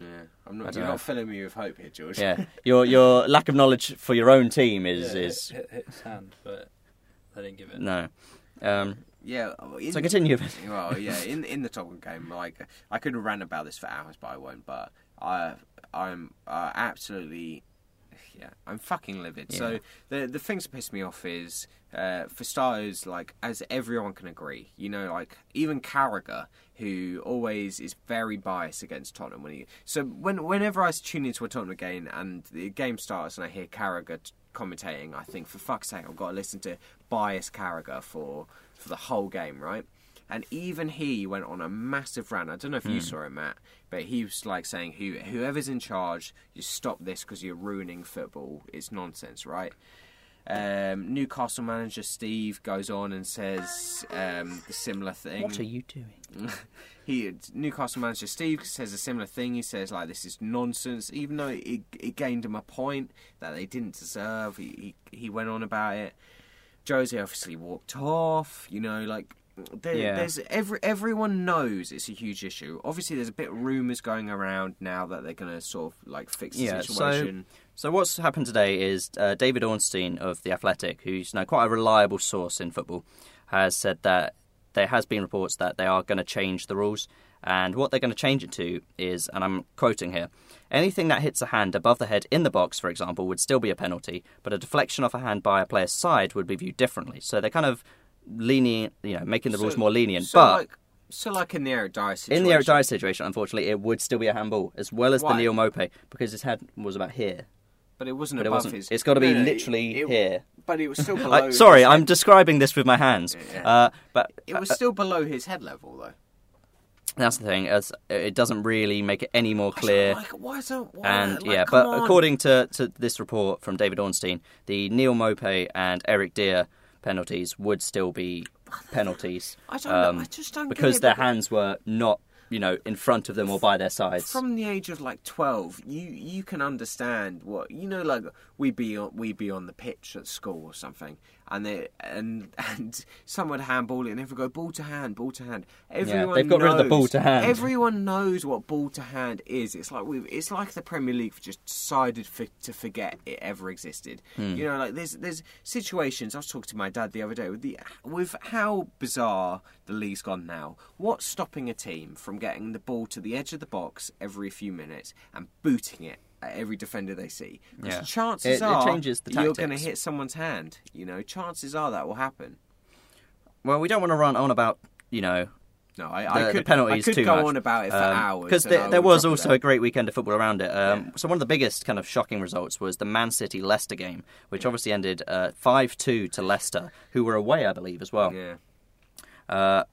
Yeah, I'm not. You're know. not filling me with hope here, George. Yeah. your your lack of knowledge for your own team is yeah, is hit, hit, hit his hand, but they didn't give it. no. Um, yeah. In, So continue. well, yeah, in in the Tottenham game, like I could rant about this for hours, but I won't. But I, I'm uh, absolutely, yeah, I'm fucking livid. Yeah. So the the things that piss me off is, uh, for starters, like as everyone can agree, you know, like even Carragher, who always is very biased against Tottenham when he. So when whenever I tune into a Tottenham game and the game starts and I hear Carragher t- commentating, I think for fuck's sake, I've got to listen to biased Carragher for for the whole game, right? And even he went on a massive rant. I don't know if you saw it, Matt, but he was like saying, "Who whoever's in charge, you stop this because you're ruining football. It's nonsense, right?" Um, Newcastle manager Steve goes on and says um, the similar thing. What are you doing? he Newcastle manager Steve says a similar thing. He says like this is nonsense, even though it, it gained him a point that they didn't deserve. He he, he went on about it. Josie obviously walked off. You know, like there, Yeah. there's every everyone knows it's a huge issue. Obviously, there's a bit of rumours going around now that they're going to sort of like fix the Yeah, so- situation. So what's happened today is uh, David Ornstein of the Athletic, who's now quite a reliable source in football, has said that there has been reports that they are going to change the rules, and what they're going to change it to is, and I'm quoting here, anything that hits a hand above the head in the box, for example, would still be a penalty, but a deflection off a hand by a player's side would be viewed differently. So they're kind of lenient, you know, making the rules more lenient, so but. like, so like in the Eric Dier situation. in the Eric Dier situation, unfortunately, it would still be a handball, as well as Why? the Neal Maupay, because his head was about here. but it wasn't But it above wasn't. his. It's got to be No, literally it- here. But it was still below. I, sorry, I'm describing this with my hands. Yeah. Uh, but It was still below his head level, though. that's the thing. It's, it doesn't really make it any more clear. Like, why is that? Why, And like, yeah, but on. according to, to this report from David Ornstein, the Neal Maupay and Eric Dier penalties would still be penalties I don't know. um, I just don't because their hands were not, you know, in front of them or by their sides. From the age of like twelve, you you can understand what you know. Like we be on we be on the pitch at school or something, and they and and someone would handball it and everyone go ball to hand, ball to hand. Everyone they've got rid of the knows- ball to hand. Everyone knows what ball to hand is. It's like we it's like the Premier League just decided for, to forget it ever existed. Hmm. You know, like there's there's situations. I was talking to my dad the other day with the with how bizarre the league's gone now. What's stopping a team from getting the ball to the edge of the box every few minutes and booting it every defender they see? Because Yeah. chances It- it are changes the you're going to hit someone's hand. You know, chances are that will happen. well, we don't want to run on about, you know, No, I, the, I the could, penalties I could too go much. on about it for hours because there, there was also a great weekend of football around it. Um, Yeah. So one of the biggest kind of shocking results was the Man City Leicester game, which obviously ended five two to Leicester, who were away, I believe, as well. Yeah. Uh,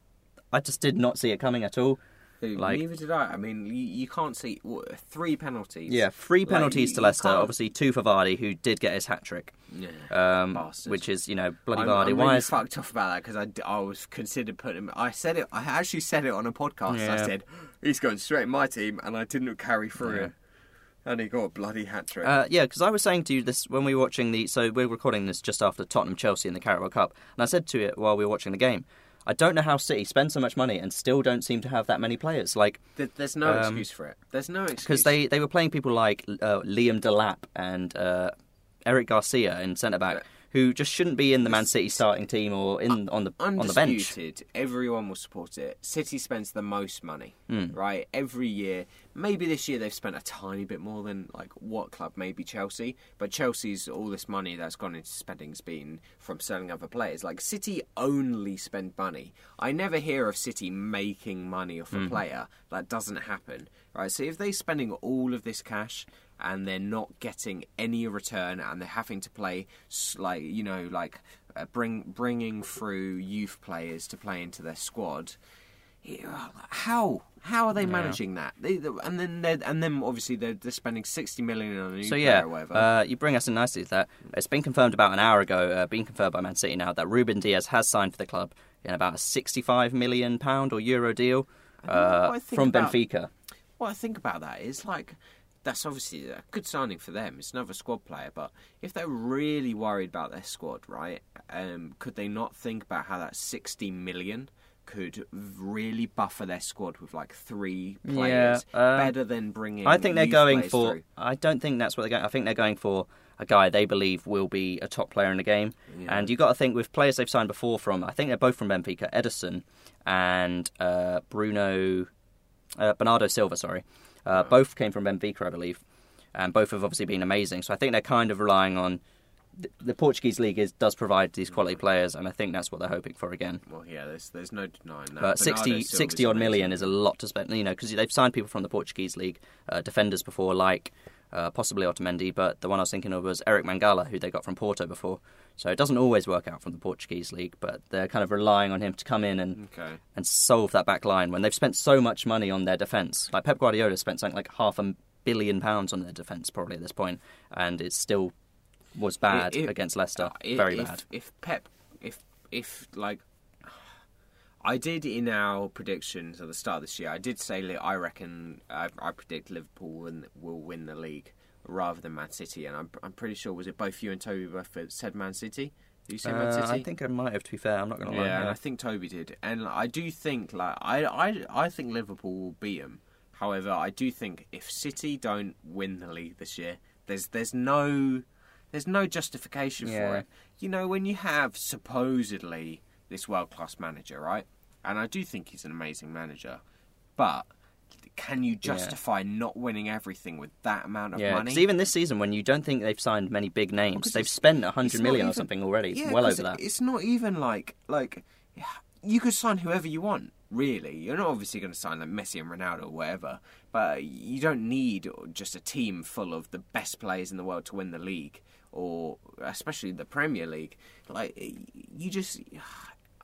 I just did not see it coming at all. Who, Like- Neither did I. I mean, you, you can't see what, three penalties. Yeah, three penalties you- to Leicester. Obviously, two for Vardy, who did get his hat trick. Yeah. Um, Bastard. which is, you know, bloody I'm, Vardy. I'm Why really is fucked off about that because I, I was considered putting him. I said it. I actually said it on a podcast. I said he's going straight in my team, and I didn't carry through Yeah. And he got a bloody hat trick. Uh, yeah, because I was saying to you this when we were watching the. So we're recording this just after Tottenham Chelsea in the Carabao Cup, and I said to it while we were watching the game. I don't know how City spend so much money and still don't seem to have that many players. Like There's no um, excuse for it. There's no excuse because they, they were playing people like uh, Liam Delap and uh, Eric Garcia in centre back, who just shouldn't be in the Man City starting team or in on the on the bench. Everyone will support it. City spends the most money, Hmm. right? Every year. Maybe this year they've spent a tiny bit more than like what club? Maybe Chelsea. But Chelsea's all this money that's gone into spending's been from selling other players. Like City only spend money. I never hear of City making money off a player. That doesn't happen, right? So if they're spending all of this cash and they're not getting any return and they're having to play like you know like uh, bring bringing through youth players to play into their squad how how are they managing that they, they- and then they're, and then obviously they're, they're spending 60 million on a new So player yeah, or whatever uh, you bring us in nicely to that. It's been confirmed about an hour ago, uh, been confirmed by Man City now that Ruben Dias has signed for the club in about a 65 million pound or euro deal I don't know uh, what I think from about- Benfica. what I think about that is like that's obviously a good signing for them. It's another squad player, but if they're really worried about their squad, right? Um, could they not think about how that sixty million could really buffer their squad with like three players Yeah, um, better than bringing? I think they're going for. through? I don't think that's what they're going. I think they're going for a guy they believe will be a top player in the game. Yeah. And you've got to think with players they've signed before from, I think they're both from Benfica, Ederson and uh, Bruno, uh, Bernardo Silva, sorry. Uh, Both came from Benfica, I believe. And both have obviously been amazing. So I think they're kind of relying on. The, the Portuguese league is, does provide these quality players, and I think that's what they're hoping for again. Well, yeah, there's there's no denying that. But 60, 60 odd amazing. million is a lot to spend, you know, because they've signed people from the Portuguese league, uh, defenders before, like uh, possibly Otamendi, but the one I was thinking of was Eric Mangala, who they got from Porto before. So it doesn't always work out from the Portuguese league, but they're kind of relying on him to come in and, Okay. and solve that back line when they've spent so much money on their defence. Like Pep Guardiola spent something like half a billion pounds on their defence probably at this point, and it still was bad If- against Leicester. if, Very if, bad. If Pep, if if like, I did in our predictions at the start of this year, I did say I reckon I, I predict Liverpool win, will win the league rather than Man City, and I'm I'm pretty sure was it both you and Toby both said Man City. Did you say Man Uh, City? I think I might have, to be fair. I'm not going to Yeah, lie. and I think Toby did, and like, I do think like I, I I think Liverpool will beat them. However, I do think if City don't win the league this year, there's there's no there's no justification Yeah. for it. You know, when you have supposedly this world class manager, right? And I do think he's an amazing manager, but can you justify not winning everything with that amount of Yeah, money? because even this season, when you don't think they've signed many big names, Because they've spent a it's hundred or something already. Yeah, well over that. It's not even like like you could sign whoever you want. Really, you're not obviously going to sign like Messi and Ronaldo or whatever, but you don't need just a team full of the best players in the world to win the league, or especially the Premier League. Like you just,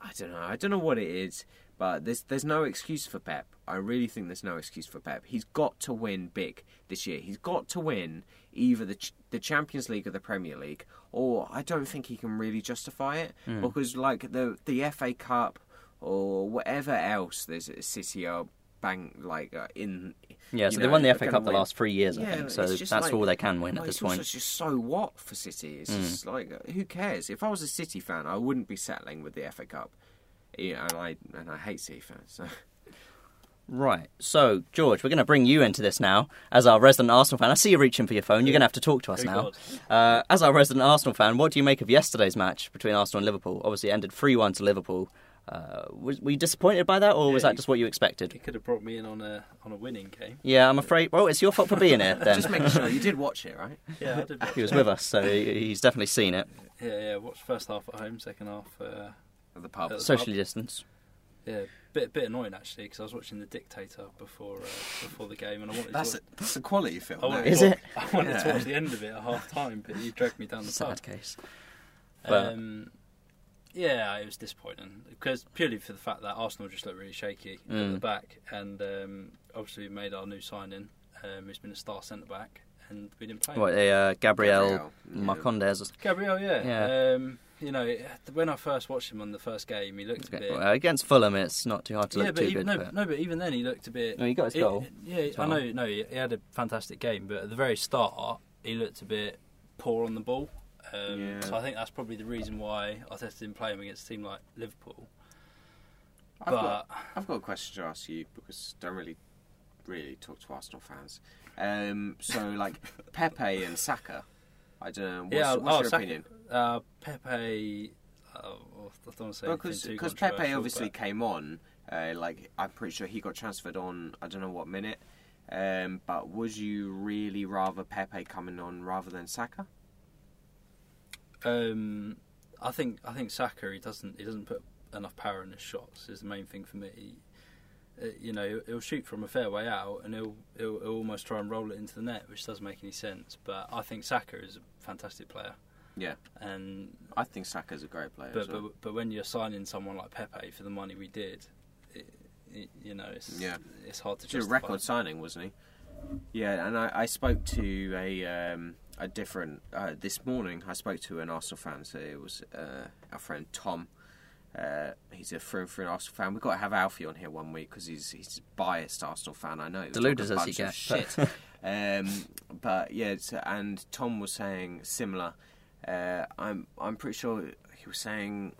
I don't know, I don't know what it is, but there's there's no excuse for Pep. I really think there's no excuse for Pep. He's got to win big this year. He's got to win either the Ch- the Champions League or the Premier League, or I don't think he can really justify it Hmm. because like the the FA Cup or whatever else there's a City or bang like uh, in. Yeah, so you they know, won the they're FA Cup the win. last three years, I think. So that's just all they can win like, at this point. it's also point. just so what for City? It's Mm. just like uh, who cares? If I was a City fan, I wouldn't be settling with the FA Cup. Yeah, and I and I hate City fans. So. Right. So, George, we're going to bring you into this now as our resident Arsenal fan. I see you reaching for your phone. You're going to have to talk to us now. Uh, as our resident Arsenal fan, what do you make of yesterday's match between Arsenal and Liverpool? Obviously, it ended 3 1 to Liverpool. Uh, was, were you disappointed by that, or was that just what you expected? He could have brought me in on a on a winning game. Yeah, I'm afraid. Well, it's your fault for being here then. Just making sure you did watch it, right? Yeah, I did. watch he was it. with us, so he- he's definitely seen it. Yeah, yeah. Watched first half at home, second half. Uh, At the pub. At the Socially distanced. yeah, bit bit annoying actually because I was watching The Dictator before uh, before the game, and I wanted That's to. a, that's a quality film. I wanted, Is to, it? I wanted to watch the end of it at half time, but you dragged me down the pub. Sad case. But- Um, yeah, it was disappointing because purely for the fact that Arsenal just looked really shaky at Mm. the back, and um, obviously we made our new signing, um, who's been a star centre back, and we didn't play. him. What, uh, Gabriel Gabriel, yeah. Magalhães? Gabriel, yeah, Yeah. Um, you know, when I first watched him on the first game, he looked a bit. Well, against Fulham, it's not too hard to yeah, look but too even, good. no, but- no, but even then he looked a bit. No, he got his it- goal. yeah, I know. No, he he had a fantastic game, but at the very start, he looked a bit poor on the ball. Um, Yeah. So I think that's probably the reason why Arteta didn't play him against a team like Liverpool. I've, but got, I've got a question to ask you because I don't really, really talk to Arsenal fans. Um, so, like Pepe and Saka, I don't know. What's, yeah, what's oh, your Saka- opinion? Uh, Pepe. Uh, I don't want to say Because because Pepe obviously but- came on, uh, like I'm pretty sure he got transferred on. I don't know what minute. Um, but would you really rather Pepe coming on rather than Saka? Um, I think I think Saka he doesn't he doesn't put enough power in his shots is the main thing for me. He, uh, you know, he'll shoot from a fair way out and he'll, he'll he'll almost try and roll it into the net, which doesn't make any sense. But I think Saka is a fantastic player, Yeah, and I think Saka's a great player. as but well. but, but when you're signing someone like Pepe for the money we did, it, it, you know, it's Yeah. it's hard to It's a record signing, wasn't he? Yeah, and I, I spoke to a um, a different uh, this morning. I spoke to an Arsenal fan. So it was uh, our friend Tom. Uh, he's a through and through Arsenal fan. We've got to have Alfie on here one week because he's he's a biased Arsenal fan. I know. Deluded as he gets. Shit. um, but yeah, it's, and Tom was saying similar. Uh, I'm I'm pretty sure he was saying,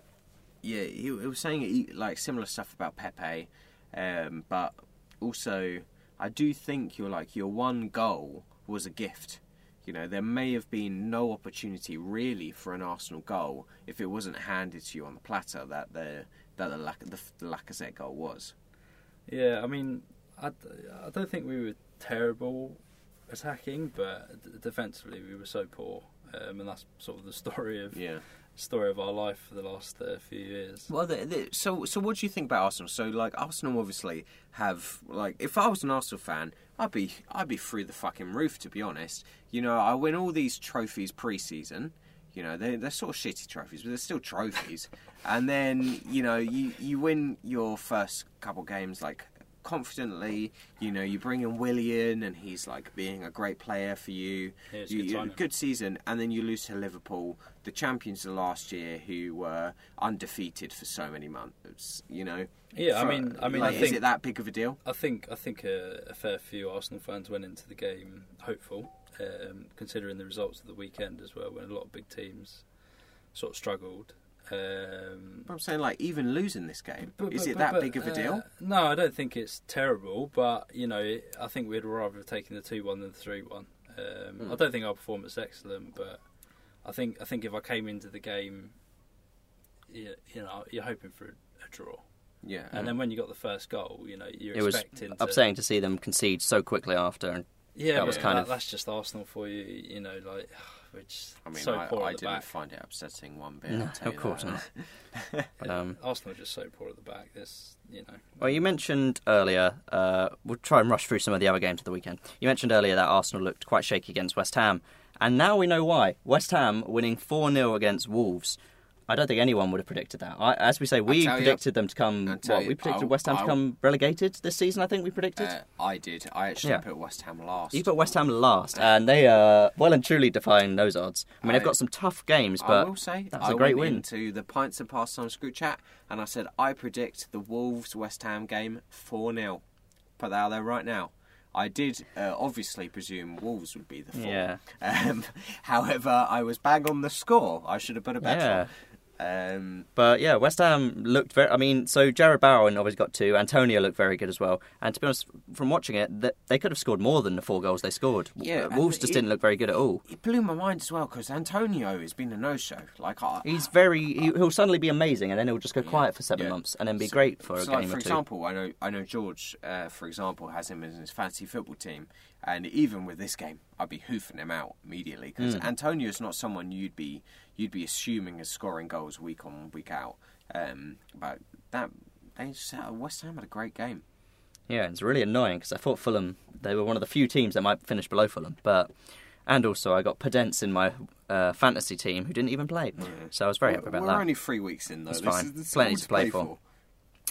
yeah, he, he was saying he, like similar stuff about Pepe, um, but also I do think your like your one goal was a gift. You know, there may have been no opportunity really for an Arsenal goal if it wasn't handed to you on the platter that the that the, Lac- the, the Lacazette goal was. Yeah, I mean, I, I don't think we were terrible attacking, but defensively we were so poor, um, and that's sort of the story of Yeah. story of our life for the last uh, few years. Well, the, the, so so what do you think about Arsenal? So like Arsenal obviously have like if I was an Arsenal fan, I'd be I'd be through the fucking roof to be honest. You know, I win all these trophies pre-season. You know, they they're sort of shitty trophies, but they're still trophies. and then you know you you win your first couple games like confidently. You know, you bring in Willian, and he's like being a great player for you. Yeah, you, good you- good season, and then you lose to Liverpool, the champions of last year, who were undefeated for so many months. You know. Yeah, I mean- I mean, I like, is it that big of a deal? I think I think a, a fair few Arsenal fans went into the game hopeful, um, considering the results of the weekend as well, when a lot of big teams sort of struggled. Um, But I'm saying, like, even losing this game, But- is it but- that but, big of a uh, deal? no, I don't think it's terrible, but you know, I think we'd rather have taken the two one than the three one. Um, Hmm. I don't think our performance is excellent, but I think I think if I came into the game, you, you know, you're hoping for a, a draw, Yeah. and then when you got the first goal, you know, you're It was expecting. to, upsetting to see them concede so quickly after. And Yeah, that but was kind that- of- that's just Arsenal for you. You know, like which I mean, so I, poor I at the didn't back. find it upsetting one bit. No, I'll of course that. not. But, um, Arsenal are just so poor at the back. This, you know, Well, you mentioned earlier, uh, we'll try and rush through some of the other games of the weekend. You mentioned earlier that Arsenal looked quite shaky against West Ham, and now we know why. West Ham winning 4 0 against Wolves. I don't think anyone would have predicted that. I, as we say, we tell you- predicted them to come. What, you, we predicted I'll- West Ham to I'll- come relegated this season, I think we predicted. Uh, I did. I actually Yeah. put West Ham last. you put West Ham last, and they are well and truly defying those odds. I mean, they've got some tough games, but I will say, that was I a great went win. To the Pints and past Pastimes group chat, and I said I predict the Wolves West Ham game four 0 Put that out there right now. I did uh, obviously presume Wolves would be the four. Yeah. Um, however, I was bang on the score. I should have put a bet Yeah. on. Um, But yeah, West Ham looked very. I mean, so Jarrod Bowen obviously got two. Antonio looked very good as well. And to be honest, from watching it, they could have scored more than the four goals they scored. Yeah, Wolves just it- didn't look very good at all. it blew my mind as well because Antonio has been a no-show. Like I, He's very. He, he'll suddenly be amazing, and then he'll just go quiet for seven yeah. months, and then be So- great for a game like, for or two. For example, I know I know George, uh, for example, has him in his fantasy football team, and even with this game, I'd be hoofing him out immediately because Mm. Antonio is not someone you'd be you'd be assuming is scoring goals week on week out. Um, but that they just, uh, West Ham had a great game. Yeah, it's really annoying because I thought Fulham they were one of the few teams that might finish below Fulham, but and also I got Podence in my uh, fantasy team who didn't even play, so I was very happy about We're that. only three weeks in though. That's This fine. is- this Plenty to play for.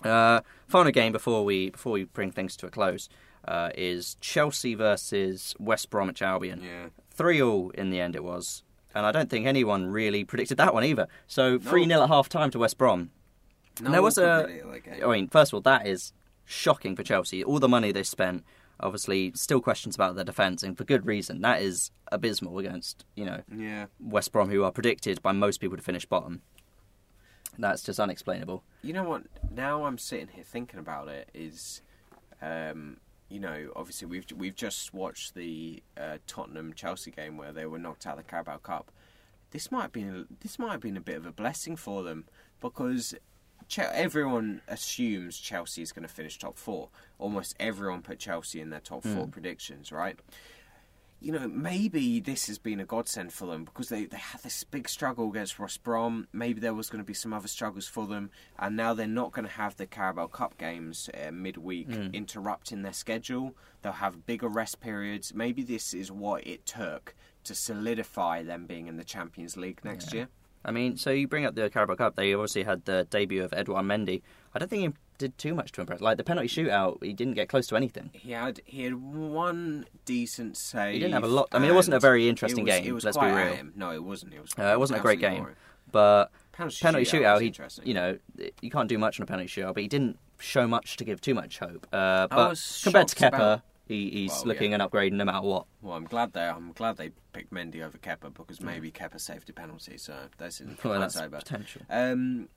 Uh, final game before we before we bring things to a close uh, is Chelsea versus West Bromwich Albion. Yeah. Three all in the end it was, and I don't think anyone really predicted that one either. So three No. 0 at half time to West Brom. No there was a. predict. I mean, first of all, that is shocking for Chelsea. All the money they spent. Obviously, still questions about their defence, and for good reason. That is abysmal against you know Yeah. West Brom, who are predicted by most people to finish bottom. That's just unexplainable. You know what? Now I'm sitting here thinking about it. Is, um, you know, obviously we've we've just watched the uh, Tottenham Chelsea game where they were knocked out of the Carabao Cup. This might have been this might have been a bit of a blessing for them because everyone assumes Chelsea is going to finish top four. Almost everyone put Chelsea in their top four predictions, right? You know, maybe this has been a godsend for them because they, they had this big struggle against Ross Brom. Maybe there was going to be some other struggles for them, and now they're not going to have the Carabao Cup games uh, midweek interrupting their schedule. They'll have bigger rest periods. Maybe this is what it took to solidify them being in the Champions League next year. I mean, so you bring up the Carabao Cup. They obviously had the debut of Edouard Mendy. I don't think he did too much to impress. Like the penalty shootout, he didn't get close to anything. He had he had one decent save. He didn't have a lot- I mean, it wasn't a very interesting it was, game, It was let's be real. No, it wasn't. It was. Uh, it wasn't a great game, boring. but Penalty, penalty shootout, shootout, he, you know, you can't do much on a penalty shootout, but he didn't show much to give too much hope. Uh, but compared to Kepa, about- he, he's Well, looking yeah. an upgrade no matter what. Well, I'm glad they I'm glad they picked Mendy over Kepa because maybe Kepa saved a penalty. So that's in Well, that's potential. Um,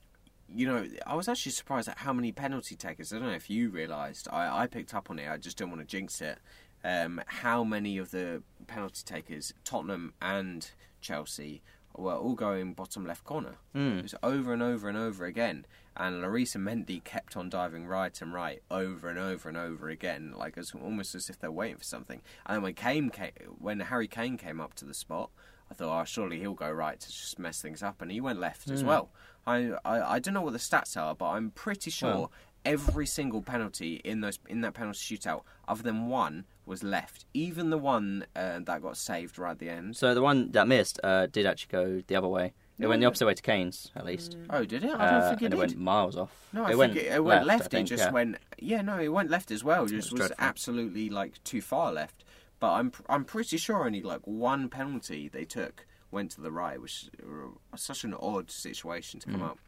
you know, I was actually surprised at how many penalty takers. I don't know if you realised. I, I picked up on it. I just don't want to jinx it. um, how many of the penalty takers, Tottenham and Chelsea, were all going bottom left corner. Mm. It was over and over and over again. And Larissa Mendy kept on diving right and right over and over and over again, like as almost as if they're waiting for something. And then when Kane came, when Harry Kane came up to the spot, I thought, oh, surely he'll go right to just mess things up, and he went left as Mm. well. I, I I don't know what the stats are, but I'm pretty sure Well- every single penalty in those in that penalty shootout, other than one, was left. Even the one uh, that got saved right at the end. So the one that missed uh, did actually go the other way. It No, went the opposite way to Kane's, at least. Oh, did it? I don't Uh, think it and did. it went miles off. No, I it think went it, it went left. left. Think, it just yeah. went. Yeah, no, it went left as well. Just was was absolutely like too far left. But I'm I'm pretty sure only like one penalty they took went to the right, which is such an odd situation to come Mm. up.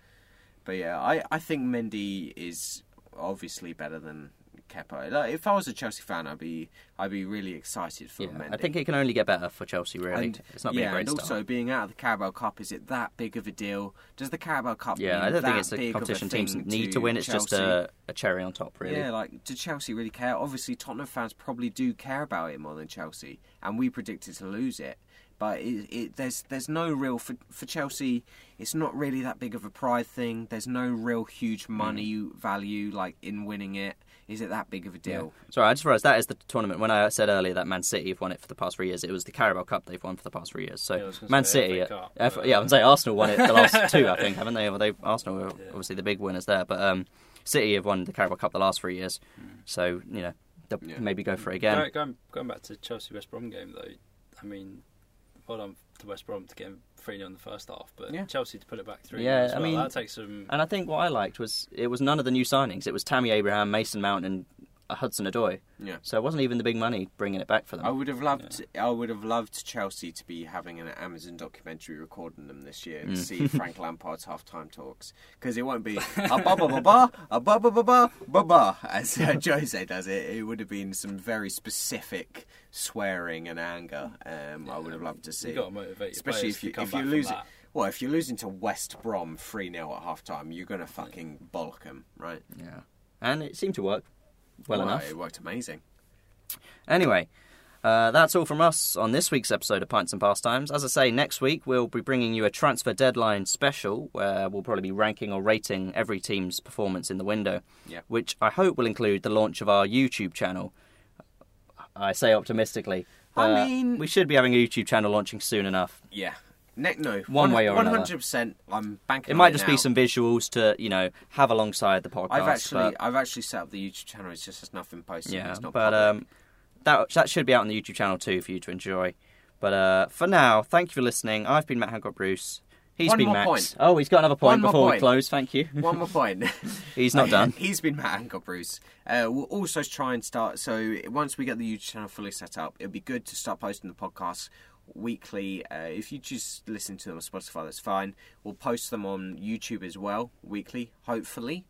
But yeah, I I think Mendy is obviously better than Kepa. Like, if I was a Chelsea fan, I'd be I'd be really excited for Yeah, Mendy. I think it can only get better for Chelsea. Really, And- it's not been yeah, a great and start. also being out of the Carabao Cup, is it that big of a deal? Does the Carabao Cup? yeah, mean I don't think it's a competition teams thing need to win. It's just a, a cherry on top, really. Yeah, like, do Chelsea really care? Obviously, Tottenham fans probably do care about it more than Chelsea, and we predicted to lose it. But it, it, there's there's no real for for Chelsea. It's not really that big of a pride thing. There's no real huge money value like in winning it. Is it that big of a deal? Sorry, I just realised that is the tournament. When I said earlier that Man City have won it for the past three years, it was the Carabao Cup they've won for the past three years. So Yeah, I was gonna Man say City, uh, Cup, F- but- yeah, I would say Arsenal won it the last two, I think, haven't they? Well, they Arsenal were Yeah. obviously the big winners there, but um, City have won the Carabao Cup the last three years. So you know, they'll Yeah. maybe go for it again. Going, going, going back to Chelsea West Brom game though, I mean, well done to West Brom to get 3 0 in the first half, but Yeah. Chelsea to put it back 3 Yeah, as I mean- that takes some. And I think what I liked was it was none of the new signings. It was Tammy Abraham, Mason Mount, and Hudson Odoi. Yeah. So it wasn't even the big money bringing it back for them. I would have loved. I would have loved Chelsea to be having an Amazon documentary recording them this year to Mm. see Frank Lampard's halftime talks because it won't be a ba ba ba ba a ba ba ba ba ba ba as uh, Jose does it. It would have been some very specific swearing and anger. Um, I would have loved to see, you got to motivate especially if you if you're back from losing. Well, if you're losing to West Brom three 0 at halftime, you're gonna fucking bollock them, right? yeah, and it seemed to work well Well, enough. It worked amazing. Anyway, uh, that's all from us on this week's episode of Pints and Pastimes. As I say, next week we'll be bringing you a transfer deadline special where we'll probably be ranking or rating every team's performance in the window, Yeah. which I hope will include the launch of our YouTube channel. I say optimistically. I mean- we should be having a YouTube channel launching soon enough. Yeah. Ne- no, One way or one another. hundred percent. I'm banking. It might just now. be some visuals to you know have alongside the podcast. I've actually, but- I've actually set up the YouTube channel. It's just there's nothing posted. Yeah, it's not but public. um, that that should be out on the YouTube channel too for you to enjoy. But uh, for now, thank you for listening. I've been Matt Hancock Bruce. He's One been Max. point. Oh, he's got another point One before we close. Thank you. one more point. he's not done. He's been Matt Hancock Bruce. Uh, we'll also try and start. So once we get the YouTube channel fully set up, it'll be good to start posting the podcasts weekly. Uh, if you just listen to them on Spotify, that's fine. We'll post them on YouTube as well weekly, hopefully.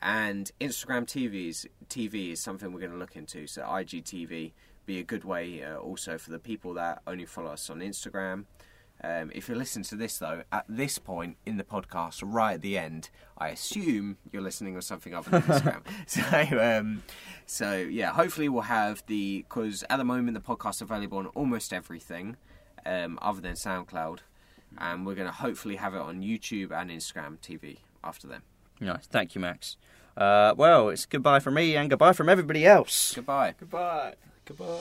And Instagram TVs TV is something we're going to look into. So IGTV be a good way uh, also for the people that only follow us on Instagram. Um, if you listen to this though, at this point in the podcast, right at the end, I assume you're listening on something other than Instagram. so, um, so yeah, hopefully we'll have the because at the moment the podcast's available on almost everything, um, other than SoundCloud, and we're going to hopefully have it on YouTube and Instagram TV after them. Nice. Thank you, Max. Uh, well, it's goodbye from me and goodbye from everybody else. Goodbye. Goodbye. Goodbye.